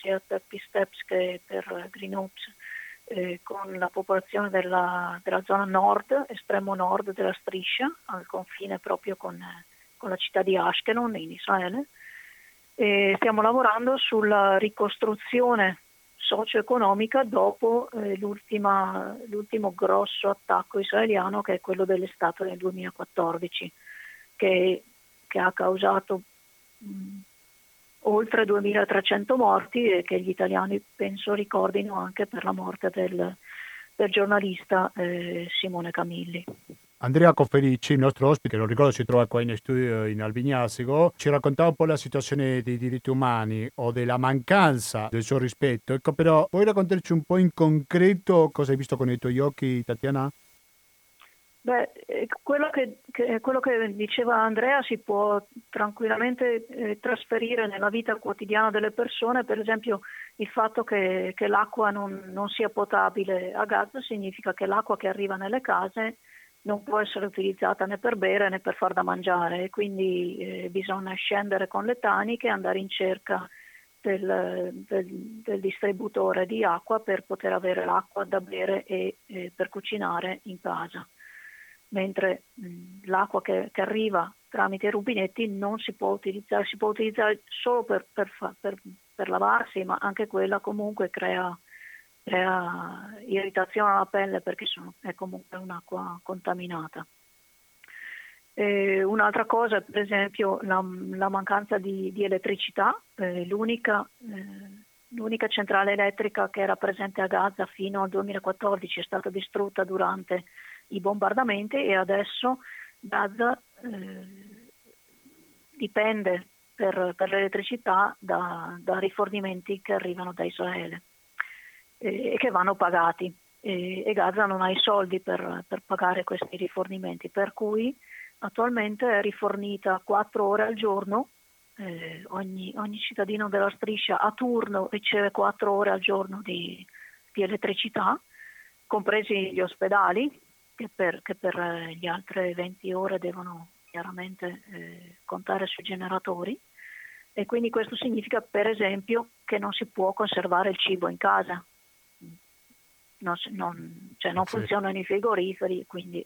sia per Peace Steps che per Green Ops eh, con la popolazione della, della, zona nord, estremo nord della striscia, al confine proprio con, con la città di Ashkelon in Israele. E stiamo lavorando sulla ricostruzione socio-economica dopo eh, l'ultimo grosso attacco israeliano che è quello dell'estate del 2014 che, che ha causato mh, oltre 2.300 morti e che gli italiani penso ricordino anche per la morte del, del giornalista eh, Simone Camilli. Andrea Cofferici, il nostro ospite, lo ricordo si trova qua in studio in Albignasico, ci raccontava un po' la situazione dei diritti umani o della mancanza del suo rispetto. Ecco, però vuoi raccontarci un po' in concreto cosa hai visto con i tuoi occhi, Tatiana? Beh, eh, quello che, che, quello che, diceva Andrea si può tranquillamente eh, trasferire nella vita quotidiana delle persone, per esempio il fatto che, che l'acqua non, non, sia potabile a Gaza significa che l'acqua che arriva nelle case non può essere utilizzata né per bere né per far da mangiare, quindi eh, bisogna scendere con le taniche e andare in cerca del, del, del, distributore di acqua per poter avere l'acqua da bere e eh, per cucinare in casa. Mentre mh, l'acqua che, che, arriva tramite i rubinetti non si può utilizzare, si può utilizzare solo per, per, per, per lavarsi, ma anche quella comunque crea, crea irritazione alla pelle perché sono, è comunque un'acqua contaminata. Eh, un'altra cosa, per esempio, la, la mancanza di, di elettricità, eh, l'unica, eh, l'unica, centrale elettrica che era presente a Gaza fino al 2014 è stata distrutta durante i bombardamenti e adesso Gaza eh, dipende per, per l'elettricità da, da, rifornimenti che arrivano da Israele e, che vanno pagati. E, e, Gaza non ha i soldi per, per pagare questi rifornimenti, per cui attualmente è rifornita 4 ore al giorno eh, ogni, ogni, cittadino della striscia a turno riceve 4 ore al giorno di, di elettricità, compresi gli ospedali che per, che per eh, le altre 20 ore devono chiaramente eh, contare sui generatori. E quindi questo significa per esempio che non si può conservare il cibo in casa, non, non, cioè non funzionano i frigoriferi, quindi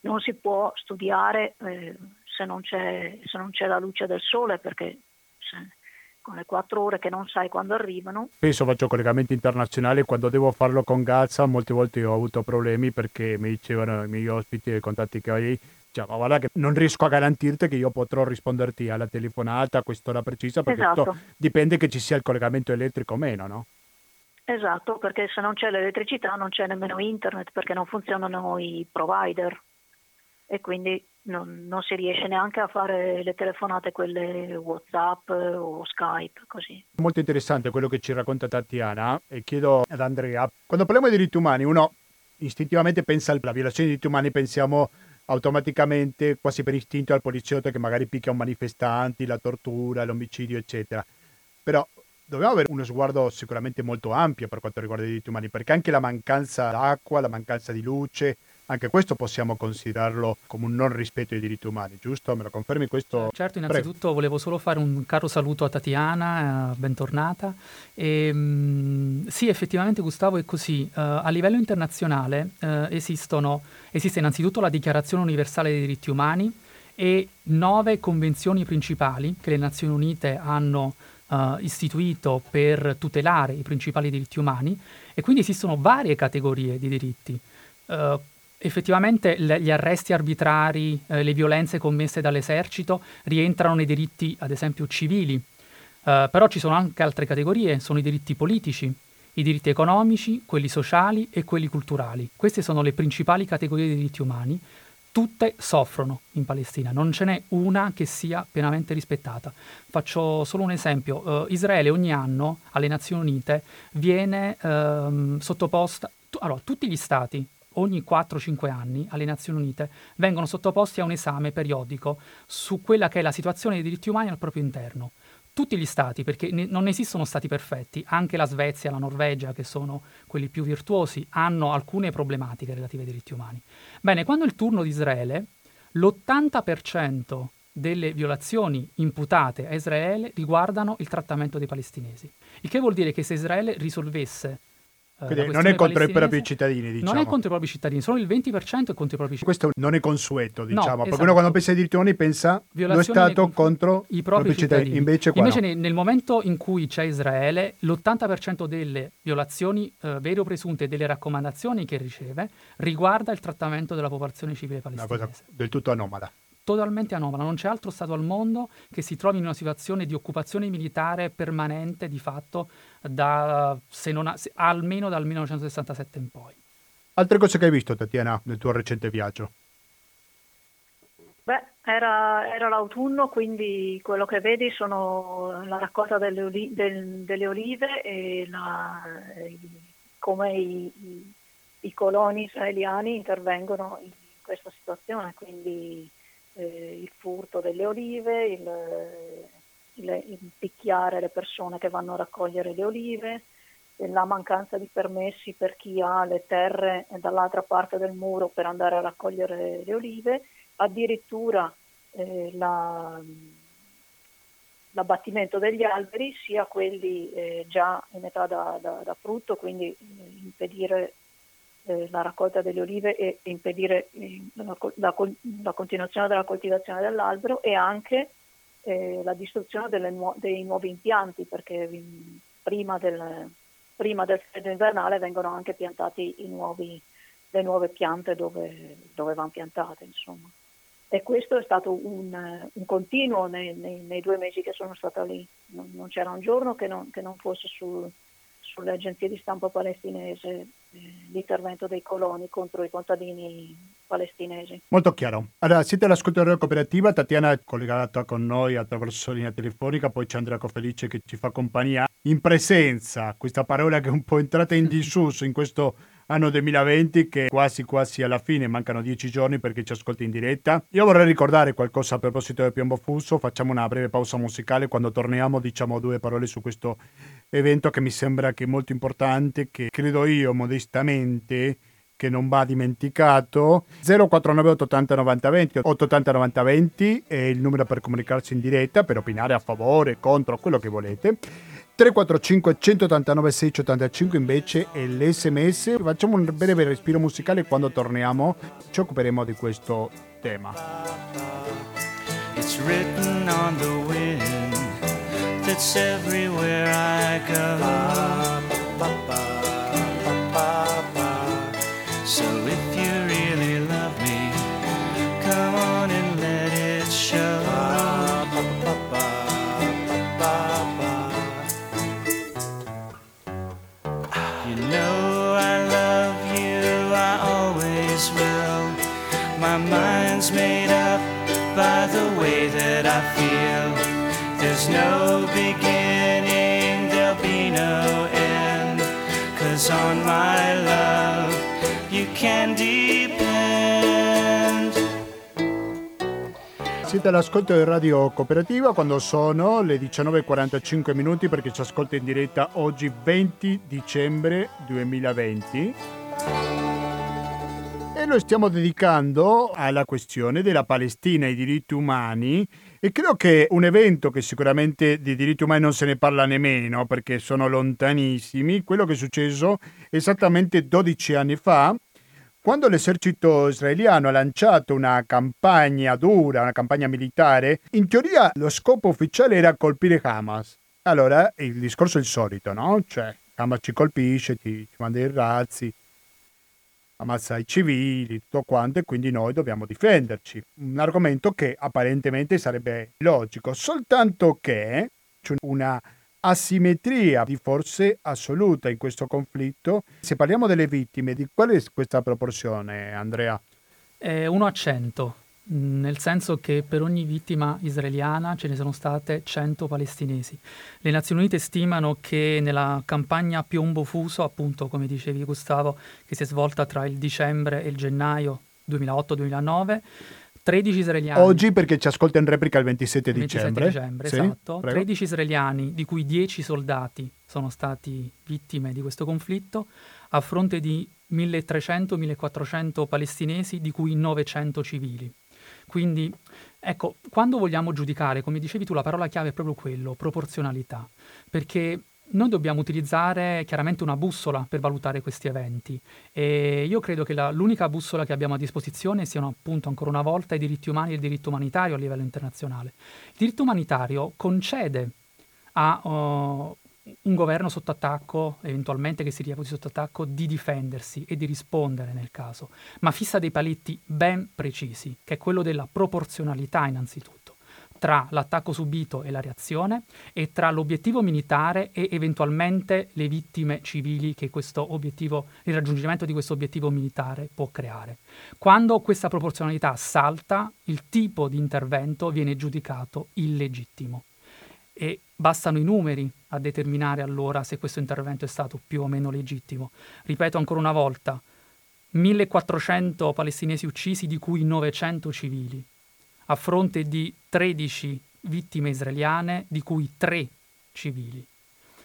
non si può studiare eh, se, non se, non c'è, la luce del sole perché se, con le quattro ore che non sai quando arrivano. Spesso faccio collegamenti internazionali, quando devo farlo con Gaza molte volte ho avuto problemi perché mi dicevano i miei ospiti e i contatti che ho cioè, ma guarda che non riesco a garantirti che io potrò risponderti alla telefonata a quest'ora precisa perché esatto. dipende che ci sia il collegamento elettrico o meno, no? Esatto, perché se non c'è l'elettricità non c'è nemmeno internet perché non funzionano i provider e quindi non, non, si riesce neanche a fare le telefonate quelle Whatsapp o Skype così. Molto interessante quello che ci racconta Tatiana e chiedo ad Andrea, quando parliamo di diritti umani uno istintivamente pensa alla violazione dei diritti umani, pensiamo automaticamente quasi per istinto al poliziotto che magari picchia un manifestante, la tortura, l'omicidio eccetera. Però dobbiamo avere uno sguardo sicuramente molto ampio per quanto riguarda i diritti umani, perché anche la mancanza d'acqua, la mancanza di luce, anche questo possiamo considerarlo come un non rispetto dei diritti umani, giusto? Me lo confermi questo? Certo, innanzitutto Prego. volevo solo fare un caro saluto a Tatiana, eh, bentornata. E, mh, sì, effettivamente Gustavo è così. Uh, a livello internazionale uh, esistono, esiste innanzitutto la Dichiarazione universale dei diritti umani e nove convenzioni principali che le Nazioni Unite hanno uh, istituito per tutelare i principali diritti umani e quindi esistono varie categorie di diritti. Uh, effettivamente le, gli arresti arbitrari, eh, le violenze commesse dall'esercito rientrano nei diritti, ad esempio, civili, uh, però ci sono anche altre categorie, sono i diritti politici, i diritti economici, quelli sociali e quelli culturali. Queste sono le principali categorie di diritti umani tutte soffrono in Palestina, non ce n'è una che sia pienamente rispettata. Faccio solo un esempio, uh, Israele ogni anno alle Nazioni Unite viene uh, sottoposta, t- allora tutti gli stati ogni 4-5 anni alle Nazioni Unite vengono sottoposti a un esame periodico su quella che è la situazione dei diritti umani al proprio interno tutti gli stati, perché ne, non esistono stati perfetti, anche la Svezia la Norvegia, che sono quelli più virtuosi, hanno alcune problematiche relative ai diritti umani. Bene, quando è il turno di Israele, l'80% delle violazioni imputate a Israele riguardano il trattamento dei palestinesi. Il che vuol dire che se Israele risolvesse Quindi non è contro i propri cittadini, diciamo. Non è contro i propri cittadini, solo il 20% è contro i propri cittadini. Questo non è consueto, diciamo, no, perché esatto. uno quando pensa ai diritti umani pensa lo Stato contro i propri cittadini. cittadini. Invece, Invece no. nel momento in cui c'è Israele, l'80% delle violazioni eh, vere o presunte delle raccomandazioni che riceve riguarda il trattamento della popolazione civile palestinese. Una cosa del tutto anomala totalmente anomala. Non c'è altro Stato al mondo che si trovi in una situazione di occupazione militare permanente di fatto da, se non ha, se, almeno dal 1967 in poi. Altre cose che hai visto, Tatiana, nel tuo recente viaggio? Beh, era, era, l'autunno, quindi quello che vedi sono la raccolta delle, oli- del, delle olive e la, come i, i, i coloni israeliani intervengono in questa situazione, quindi eh, il furto delle olive, il, il, il, picchiare le persone che vanno a raccogliere le olive, la mancanza di permessi per chi ha le terre dall'altra parte del muro per andare a raccogliere le olive, addirittura eh, la, l'abbattimento degli alberi, sia quelli eh, già in età da, da, da frutto, quindi eh, impedire eh, la raccolta delle olive e impedire eh, la, la, la, continuazione della coltivazione dell'albero e anche eh, la distruzione nu- dei nuovi impianti perché prima del, prima del freddo invernale vengono anche piantati nuovi, le nuove piante dove, dove vanno piantate. Insomma. E questo è stato un, un continuo nei, nei, nei, due mesi che sono stata lì, non, non c'era un giorno che non, che non fosse sul, sulle agenzie di stampa palestinese eh, l'intervento dei coloni contro i contadini palestinesi. Molto chiaro. Allora, siete della cooperativa, Tatiana è collegata con noi attraverso linea telefonica, poi c'è Andrea Cofelice che ci fa compagnia in presenza, questa parola che è un po' entrata in disuso in questo anno 2020 che quasi quasi alla fine, mancano dieci giorni perché ci ascolti in diretta. Io vorrei ricordare qualcosa a proposito del Piombo Fuso, facciamo una breve pausa musicale, quando torniamo diciamo due parole su questo evento che mi sembra che molto importante, che credo io modestamente che non va dimenticato 049 880 90 20 880 90 20 è il numero per comunicarsi in diretta per opinare a favore, contro, quello che volete 345 189 685 invece è l'SMS. Facciamo un breve respiro musicale quando torniamo ci occuperemo di questo tema. It's written on the wind that's everywhere I go. So if Siete all'ascolto di Radio Cooperativa quando sono le 19.45 minuti perché ci ascolta in diretta oggi 20 dicembre 2020 e lo stiamo dedicando alla questione della Palestina e i diritti umani. E credo che un evento che sicuramente di diritti umani non se ne parla nemmeno perché sono lontanissimi, quello che è successo esattamente 12 anni fa quando l'esercito israeliano ha lanciato una campagna dura, una campagna militare, in teoria lo scopo ufficiale era colpire Hamas. Allora il discorso è il solito, no? Cioè, Hamas ci colpisce, ti, ci manda i razzi, ammazza i civili, tutto quanto, e quindi noi dobbiamo difenderci. Un argomento che apparentemente sarebbe logico, soltanto che c'è una asimmetria di forze assoluta in questo conflitto. Se parliamo delle vittime, di qual è questa proporzione, Andrea? È 1 a 100, nel senso che per ogni vittima israeliana ce ne sono state 100 palestinesi. Le Nazioni Unite stimano che nella campagna Piombo Fuso, appunto come dicevi Gustavo, che si è svolta tra il dicembre e il gennaio 2008-2009, 13 israeliani. Oggi perché ci ascolta in replica il 27 il 27 dicembre. dicembre sì, esatto. Prego. 13 israeliani, di cui 10 soldati sono stati vittime di questo conflitto, a fronte di 1300-1400 palestinesi, di cui 900 civili. Quindi, ecco, quando vogliamo giudicare, come dicevi tu, la parola chiave è proprio quello, proporzionalità, perché noi dobbiamo utilizzare chiaramente una bussola per valutare questi eventi e io credo che la, l'unica bussola che abbiamo a disposizione siano appunto ancora una volta i diritti umani e il diritto umanitario a livello internazionale. Il diritto umanitario concede a uh, un governo sotto attacco, eventualmente che si reputi sotto attacco, di difendersi e di rispondere nel caso, ma fissa dei paletti ben precisi, che è quello della proporzionalità innanzitutto tra l'attacco subito e la reazione e tra l'obiettivo militare e eventualmente le vittime civili che obiettivo, il raggiungimento di questo obiettivo militare può creare. Quando questa proporzionalità salta, il tipo di intervento viene giudicato illegittimo e bastano i numeri a determinare allora se questo intervento è stato più o meno legittimo. Ripeto ancora una volta, 1400 palestinesi uccisi, di cui 900 civili a fronte di 13 vittime israeliane, di cui 3 civili.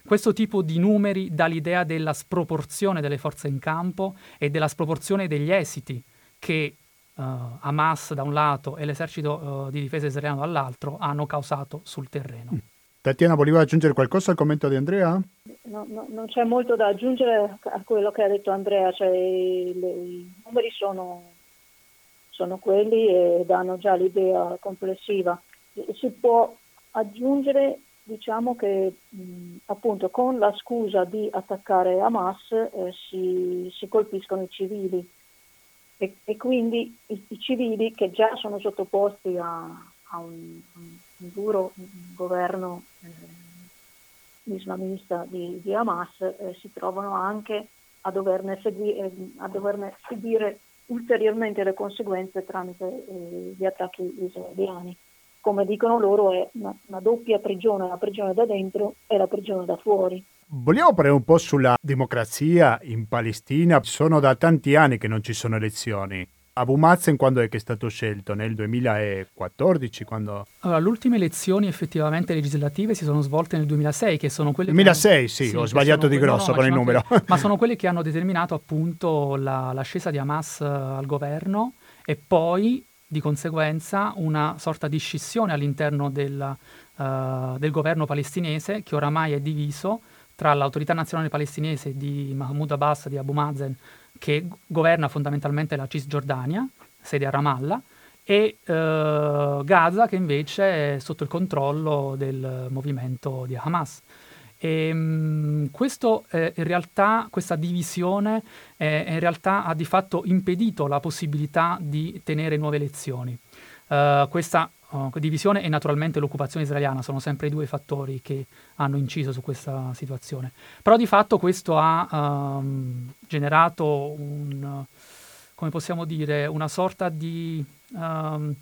Questo tipo di numeri dà l'idea della sproporzione delle forze in campo e della sproporzione degli esiti che uh, Hamas da un lato e l'esercito uh, di difesa israeliano dall'altro hanno causato sul terreno. Mm. Tatiana, voleva aggiungere qualcosa al commento di Andrea? No, no, non c'è molto da aggiungere a quello che ha detto Andrea, cioè, le, i numeri sono sono quelli e danno già l'idea complessiva. Si può aggiungere diciamo che mh, appunto con la scusa di attaccare Hamas eh, si, si, colpiscono i civili e, e quindi i, i, civili che già sono sottoposti a, a un, un, duro governo eh, islamista di, di Hamas eh, si trovano anche a doverne, segui, eh, a doverne, subire ulteriormente le conseguenze tramite eh, gli attacchi israeliani. Come dicono loro è una, una doppia prigione, la prigione da dentro e la prigione da fuori. Vogliamo parlare un po' sulla democrazia in Palestina? Sono da tanti anni che non ci sono elezioni. Abu Mazen quando è che è stato scelto? Nel 2014? Quando... Allora, le ultime elezioni effettivamente legislative si sono svolte nel 2006, che sono quelle... 2006, hanno... sì, sì, ho sbagliato di grosso no, con il numero. Che... ma sono quelle che hanno determinato appunto la, l'ascesa di Hamas al governo e poi di conseguenza una sorta di scissione all'interno del, uh, del governo palestinese che oramai è diviso tra l'autorità nazionale palestinese di Mahmoud Abbas, di Abu Mazen, che governa fondamentalmente la Cisgiordania, sede a Ramallah, e eh, Gaza che invece è sotto il controllo del movimento di Hamas. E, ehm, mh, questo, eh, realtà, questa divisione eh, in realtà ha di fatto impedito la possibilità di tenere nuove elezioni. Uh, questa uh, divisione e naturalmente l'occupazione israeliana sono sempre i due fattori che hanno inciso su questa situazione. Però di fatto questo ha um, generato un, come possiamo dire, una sorta di um,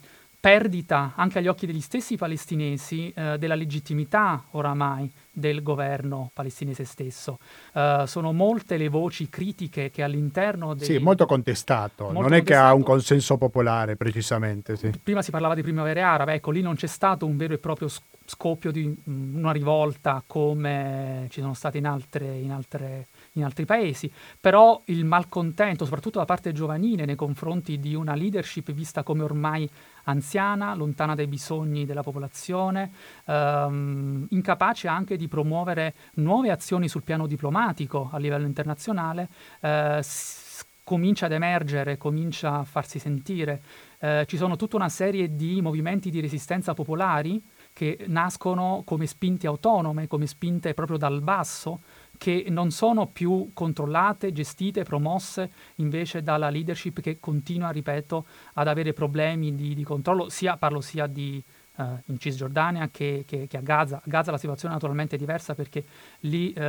perdita anche agli occhi degli stessi palestinesi uh, della legittimità oramai del governo palestinese stesso. Uh, sono molte le voci critiche che all'interno dei... Sì, molto contestato, molto non è contestato. che ha un consenso popolare precisamente. Sì. Prima si parlava di primavera arabe, ecco, lì non c'è stato un vero e proprio scoppio di mm, una rivolta come ci sono state in, altre, in, altre, in altri paesi, però il malcontento, soprattutto da parte giovanile, nei confronti di una leadership vista come ormai anziana, lontana dai bisogni della popolazione, ehm, incapace anche di promuovere nuove azioni sul piano diplomatico a livello internazionale, eh, s- comincia ad emergere, comincia a farsi sentire. Eh, ci sono tutta una serie di movimenti di resistenza popolari che nascono come spinte autonome, come spinte proprio dal basso, che non sono più controllate, gestite, promosse invece dalla leadership che continua, ripeto, ad avere problemi di, di controllo, sia, parlo sia di, uh, in Cisgiordania che, che, che, a Gaza. A Gaza la situazione è naturalmente diversa perché lì uh,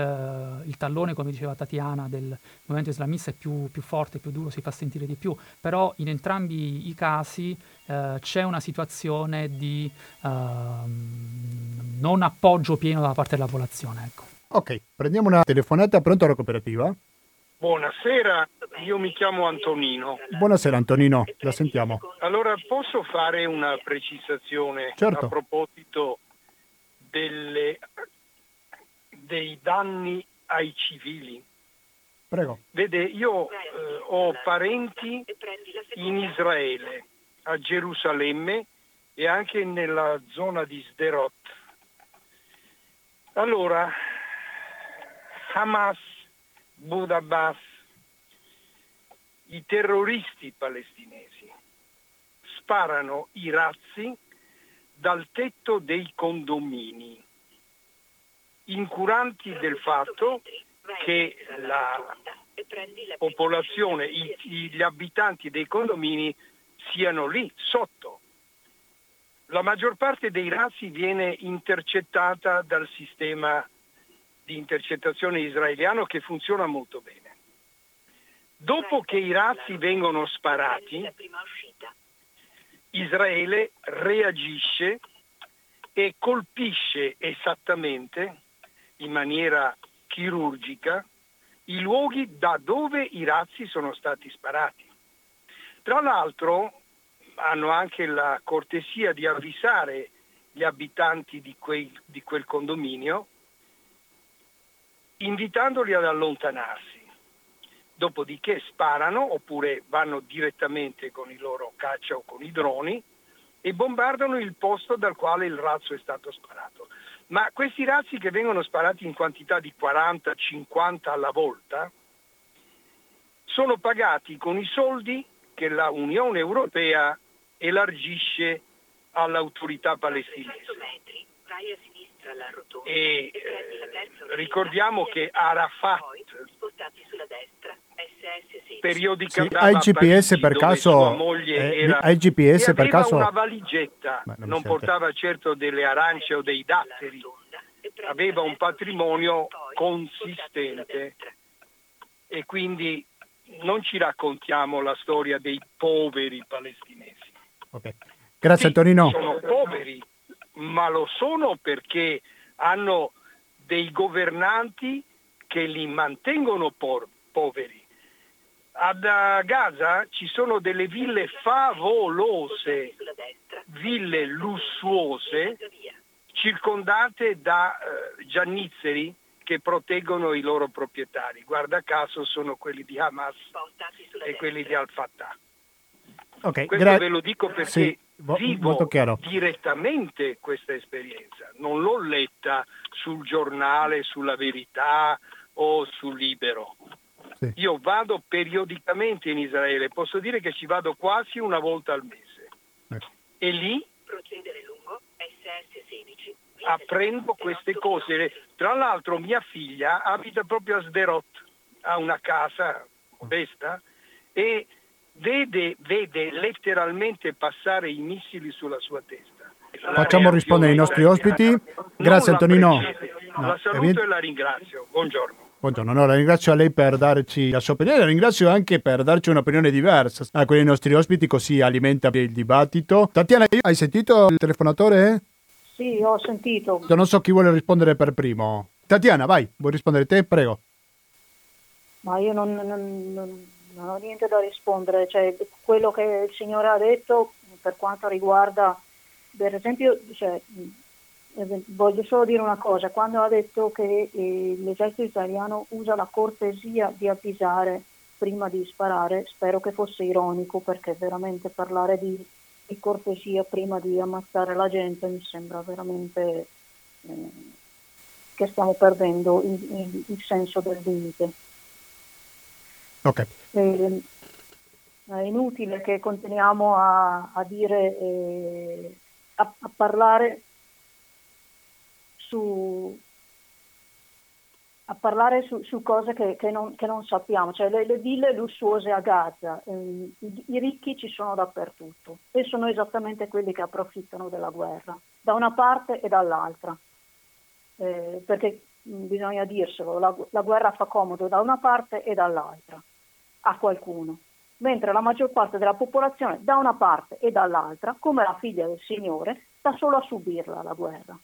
il tallone, come diceva Tatiana, del movimento islamista è più, più, forte, più duro, si fa sentire di più, però in entrambi i casi uh, c'è una situazione di ehm, non appoggio pieno da parte della popolazione. Ecco. Ok, prendiamo una telefonata, pronto alla cooperativa? Buonasera, io mi chiamo Antonino. Buonasera Antonino, la sentiamo. Allora, posso fare una precisazione certo. a proposito delle, dei danni ai civili? Prego. Vede, io eh, ho parenti in Israele, a Gerusalemme e anche nella zona di Sderot. Allora, Hamas, Budabbas, i terroristi palestinesi sparano i razzi dal tetto dei condomini, incuranti del fatto che la popolazione, gli abitanti dei condomini siano lì sotto. La maggior parte dei razzi viene intercettata dal sistema di intercettazione israeliano che funziona molto bene. Dopo che i razzi vengono sparati, Israele reagisce e colpisce esattamente, in maniera chirurgica, i luoghi da dove i razzi sono stati sparati. Tra l'altro hanno anche la cortesia di avvisare gli abitanti di, quei, di quel condominio invitandoli ad allontanarsi. Dopodiché sparano oppure vanno direttamente con i loro caccia o con i droni e bombardano il posto dal quale il razzo è stato sparato. Ma questi razzi che vengono sparati in quantità di 40-50 alla volta sono pagati con i soldi che la Unione Europea elargisce all'autorità palestinese. E eh, ricordiamo che Arafat periodicamente sì, hai GPS per caso? eh, era, hai GPS per caso? una valigetta non, non portava certo delle arance o dei datteri aveva un patrimonio consistente. e quindi non ci raccontiamo la storia dei poveri palestinesi. Okay. Grazie sì, Antonino. Sono poveri, ma lo sono perché hanno dei governanti che li mantengono por- poveri. Ad Gaza ci sono delle ville favolose, ville lussuose, circondate da eh, giannizzeri che proteggono i loro proprietari. Guarda caso sono quelli di Hamas e quelli di Al-Fattah. Okay, Questo gra- ve lo dico perché sì, vivo direttamente questa esperienza, non l'ho letta sul giornale, sulla verità o sul libero. Sì. Io vado periodicamente in Israele, posso dire che ci vado quasi una volta al mese. Ecco. E lì apprendo queste cose. Tra l'altro mia figlia abita proprio a Sderot, ha una casa modesta e vede, vede letteralmente passare i missili sulla sua testa. Facciamo rispondere i nostri ospiti. Grazie Antonino. No, la saluto e la ringrazio. Buongiorno. Buongiorno, no, la ringrazio a lei per darci la sua opinione, la ringrazio anche per darci un'opinione diversa a quelli dei nostri ospiti, così alimenta il dibattito. Tatiana, hai sentito il telefonatore? Sì, ho sentito. Non so chi vuole rispondere per primo. Tatiana, vai, vuoi rispondere te? Prego. Ma io non, non, non, non ho niente da rispondere, cioè, quello che il Signore ha detto per quanto riguarda, per esempio, cioè, eh, voglio solo dire una cosa, quando ha detto che eh, l'esercito italiano usa la cortesia di avvisare prima di sparare, spero che fosse ironico perché veramente parlare di di cortesia prima di ammazzare la gente mi sembra veramente eh, che stiamo perdendo il, il, il, senso del limite. Okay. Eh, è inutile che continuiamo a, a dire, eh, a, a parlare su, a parlare su, su cose che, che, non, che, non, sappiamo, cioè le, le ville lussuose a Gaza, eh, i, i, ricchi ci sono dappertutto e sono esattamente quelli che approfittano della guerra, da una parte e dall'altra, eh, perché bisogna dirselo, la, la guerra fa comodo da una parte e dall'altra a qualcuno, mentre la maggior parte della popolazione da una parte e dall'altra, come la figlia del Signore, sta solo a subirla la guerra.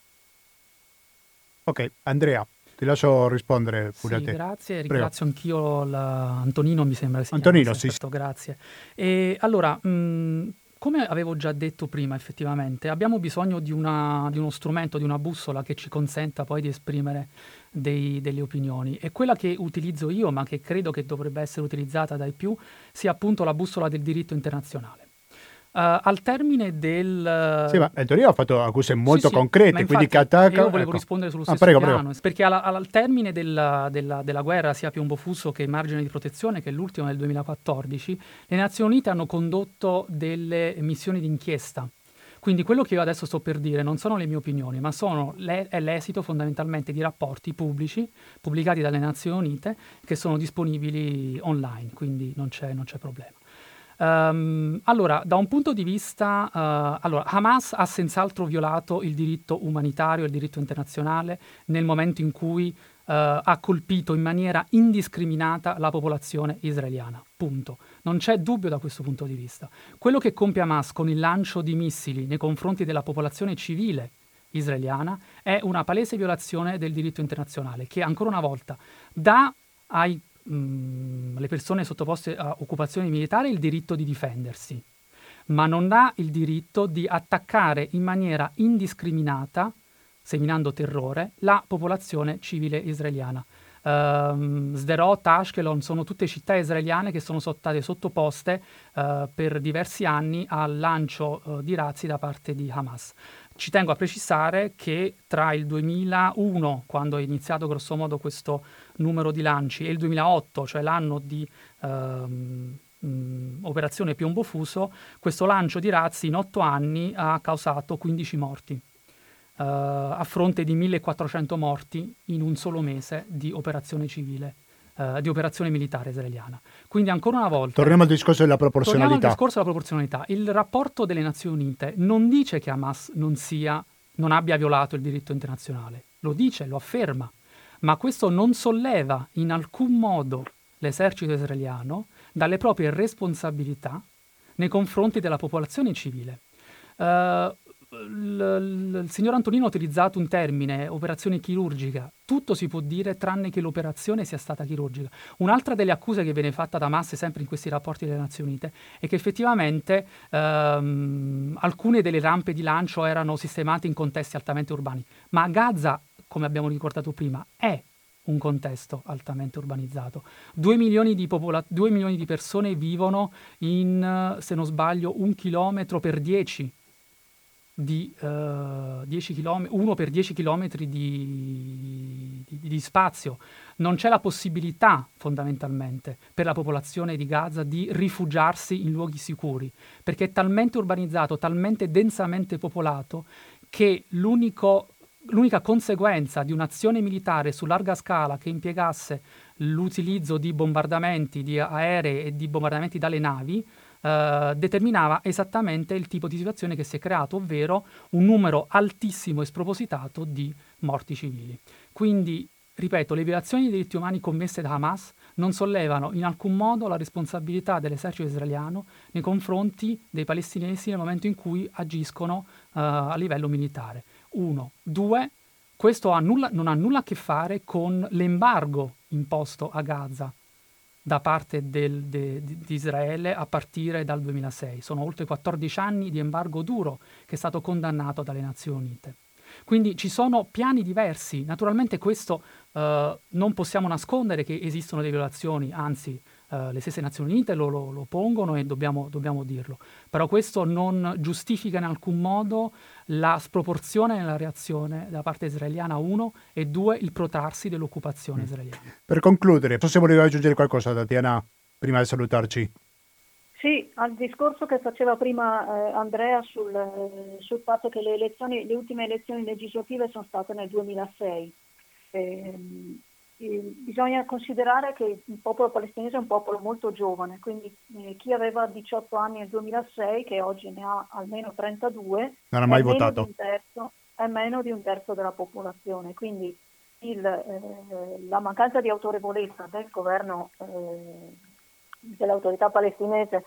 Ok, Andrea. Ti lascio rispondere pure sì, a te. Grazie, ringrazio Prego. anch'io la... Antonino, mi sembra. Si Antonino, sì. Certo, grazie. E allora, mh, come avevo già detto prima, effettivamente, abbiamo bisogno di, una, di, uno strumento, di una bussola che ci consenta poi di esprimere dei, delle opinioni. E quella che utilizzo io, ma che credo che dovrebbe essere utilizzata dai più, sia appunto la bussola del diritto internazionale. Uh, al termine del... Sì, ma in teoria ha fatto accuse molto sì, concrete, sì, quindi che attacca... Io volevo ecco. rispondere sullo stesso ah, prego, piano, prego. perché alla, al termine della, della, della, guerra, sia Piombo Fuso che Margine di Protezione, che è l'ultimo del 2014, le Nazioni Unite hanno condotto delle missioni d'inchiesta. Quindi quello che io adesso sto per dire non sono le mie opinioni, ma sono le, è l'esito fondamentalmente di rapporti pubblici pubblicati dalle Nazioni Unite che sono disponibili online, quindi non c'è, non c'è problema. Um, allora, da un punto di vista, uh, allora, Hamas ha senz'altro violato il diritto umanitario, il diritto internazionale, nel momento in cui uh, ha colpito in maniera indiscriminata la popolazione israeliana. Punto. Non c'è dubbio da questo punto di vista. Quello che compie Hamas con il lancio di missili nei confronti della popolazione civile israeliana è una palese violazione del diritto internazionale che ancora una volta dà ai mh, mm, le persone sottoposte a occupazione militare il diritto di difendersi, ma non ha il diritto di attaccare in maniera indiscriminata, seminando terrore, la popolazione civile israeliana. Uh, Sderot, Ashkelon sono tutte città israeliane che sono state sottoposte uh, per diversi anni al lancio uh, di razzi da parte di Hamas. Ci tengo a precisare che tra il 2001, quando è iniziato grossomodo questo numero di lanci, e il 2008, cioè l'anno di ehm, mh, operazione Piombo Fuso, questo lancio di razzi in otto anni ha causato 15 morti. Uh, a fronte di 1400 morti in un solo mese di operazione civile, uh, di operazione militare israeliana. Quindi ancora una volta... Torniamo al discorso della proporzionalità. Torniamo al discorso della proporzionalità. Il rapporto delle Nazioni Unite non dice che Hamas non sia non abbia violato il diritto internazionale. Lo dice, lo afferma, ma questo non solleva in alcun modo l'esercito israeliano dalle proprie responsabilità nei confronti della popolazione civile. Uh, il, signor Antonino ha utilizzato un termine, operazione chirurgica. Tutto si può dire tranne che l'operazione sia stata chirurgica. Un'altra delle accuse che viene fatta da Hamas sempre in questi rapporti delle Nazioni Unite è che effettivamente ehm, alcune delle rampe di lancio erano sistemate in contesti altamente urbani, ma Gaza, come abbiamo ricordato prima, è un contesto altamente urbanizzato. Due milioni di, popola- due milioni di persone vivono in, se non sbaglio, un chilometro per dieci di uh, 10 km, 1 per 10 km di, di, di, spazio. Non c'è la possibilità, fondamentalmente, per la popolazione di Gaza di rifugiarsi in luoghi sicuri, perché è talmente urbanizzato, talmente densamente popolato, che l'unica conseguenza di un'azione militare su larga scala che impiegasse l'utilizzo di bombardamenti di aerei e di bombardamenti dalle navi eh, determinava esattamente il tipo di situazione che si è creato, ovvero un numero altissimo e spropositato di morti civili. Quindi, ripeto, le violazioni dei diritti umani commesse da Hamas non sollevano in alcun modo la responsabilità dell'esercito israeliano nei confronti dei palestinesi nel momento in cui agiscono uh, a livello militare. Uno. Due, questo ha nulla, non ha nulla a che fare con l'embargo imposto a Gaza da parte del, de, di Israele a partire dal 2006. Sono oltre 14 anni di embargo duro che è stato condannato dalle Nazioni Unite. Quindi ci sono piani diversi. Naturalmente questo eh, non possiamo nascondere che esistono delle violazioni, anzi eh, le stesse Nazioni Unite lo, lo, lo pongono e dobbiamo, dobbiamo, dirlo. Però questo non giustifica in alcun modo la sproporzione nella reazione da parte israeliana, uno, e due, il protrarsi dell'occupazione mm. israeliana. Per concludere, se volevi aggiungere qualcosa, Tatiana, prima di salutarci. Sì, al discorso che faceva prima eh, Andrea sul, sul, fatto che le, elezioni, le ultime elezioni legislative sono state nel 2006. Eh, bisogna considerare che il popolo palestinese è un popolo molto giovane, quindi eh, chi aveva 18 anni nel 2006, che oggi ne ha almeno 32, non ha mai votato. Terzo, è meno di un terzo della popolazione. Quindi il, eh, la mancanza di autorevolezza del governo, eh, dell'autorità palestinese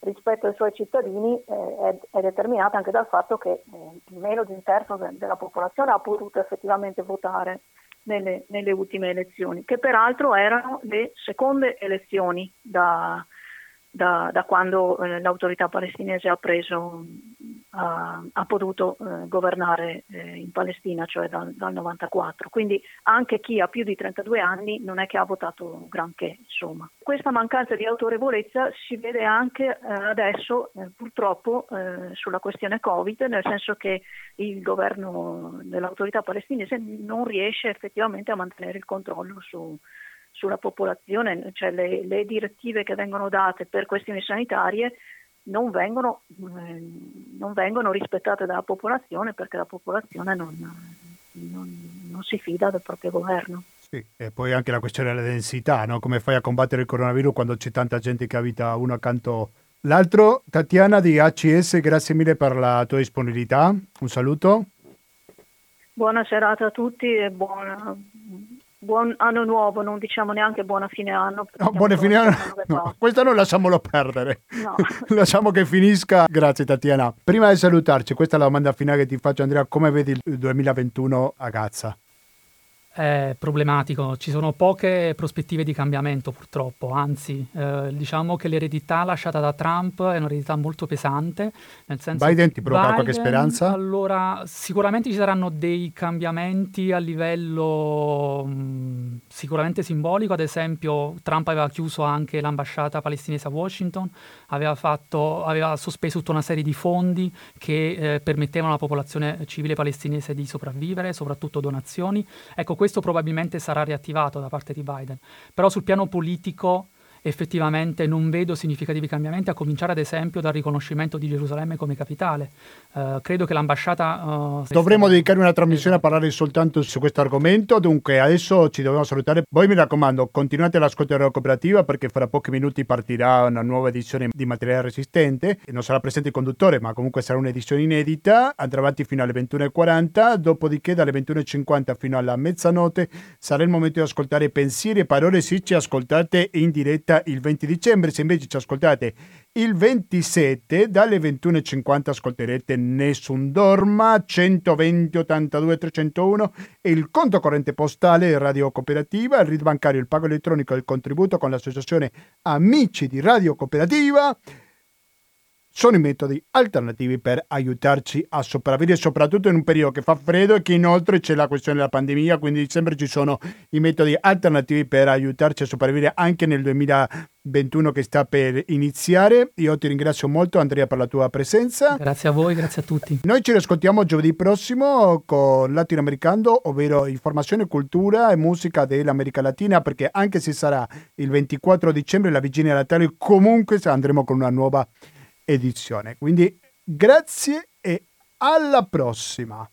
rispetto ai suoi cittadini eh, è, è, determinata anche dal fatto che eh, meno di un terzo de- della popolazione ha potuto effettivamente votare nelle, nelle, ultime elezioni, che peraltro erano le seconde elezioni da, da, da quando eh, l'autorità palestinese ha, preso, ha, ha potuto eh, governare eh, in Palestina, cioè dal, dal 94. Quindi anche chi ha più di 32 anni non è che ha votato granché, insomma. Questa mancanza di autorevolezza si vede anche eh, adesso, eh, purtroppo, sulla questione Covid, nel senso che il governo dell'autorità palestinese non riesce effettivamente a mantenere il controllo su sulla popolazione, cioè le, le direttive che vengono date per questioni sanitarie non vengono, eh, non vengono, rispettate dalla popolazione perché la popolazione non, non, non, si fida del proprio governo. Sì, e poi anche la questione della densità, no? come fai a combattere il coronavirus quando c'è tanta gente che abita uno accanto all'altro. Tatiana di ACS, grazie mille per la tua disponibilità, un saluto. Buona serata a tutti e buona, buon anno nuovo, non diciamo neanche buona fine anno. No, buona fine anno. No, questo non lasciamolo perdere. No. Lasciamo che finisca. Grazie Tatiana. Prima di salutarci, questa è la domanda finale che ti faccio Andrea, come vedi il 2021 a Gaza? È problematico, ci sono poche prospettive di cambiamento purtroppo, anzi eh, diciamo che l'eredità lasciata da Trump è un'eredità molto pesante. Nel senso Biden ti provoca qualche speranza? Allora, sicuramente ci saranno dei cambiamenti a livello mh, mm, sicuramente simbolico, ad esempio Trump aveva chiuso anche l'ambasciata palestinese a Washington, aveva, fatto, aveva sospeso tutta una serie di fondi che eh, permettevano alla popolazione civile palestinese di sopravvivere, soprattutto donazioni. Ecco, questo probabilmente sarà riattivato da parte di Biden. Però sul piano politico effettivamente non vedo significativi cambiamenti, a cominciare ad esempio dal riconoscimento di Gerusalemme come capitale. Uh, credo che l'ambasciata... Uh, Dovremmo dedicare una trasmissione a parlare soltanto su questo argomento, dunque adesso ci dobbiamo salutare. Voi mi raccomando, continuate l'ascolto della cooperativa perché fra pochi minuti partirà una nuova edizione di materiale resistente. Non sarà presente il conduttore, ma comunque sarà un'edizione inedita, andrà avanti fino alle 21.40, dopodiché dalle 21.50 fino alla mezzanotte sarà il momento di ascoltare pensieri e parole se ci ascoltate in diretta il 20 dicembre, se invece ci ascoltate il 27 dalle 21.50 ascolterete Nessun Dorma 120 82 301 e il conto corrente postale Radio Cooperativa, il RID bancario, il pago elettronico e il contributo con l'associazione Amici di Radio Cooperativa sono i metodi alternativi per aiutarci a sopravvivere, soprattutto in un periodo che fa freddo e che inoltre c'è la questione della pandemia, quindi sempre ci sono i metodi alternativi per aiutarci a sopravvivere anche nel 2021 che sta per iniziare. Io ti ringrazio molto Andrea per la tua presenza. Grazie a voi, grazie a tutti. Noi ci riscontriamo giovedì prossimo con Latinoamericano, ovvero informazione, cultura e musica dell'America Latina, perché anche se sarà il 24 dicembre la vigilia Natale, comunque andremo con una nuova edizione. Quindi grazie e alla prossima.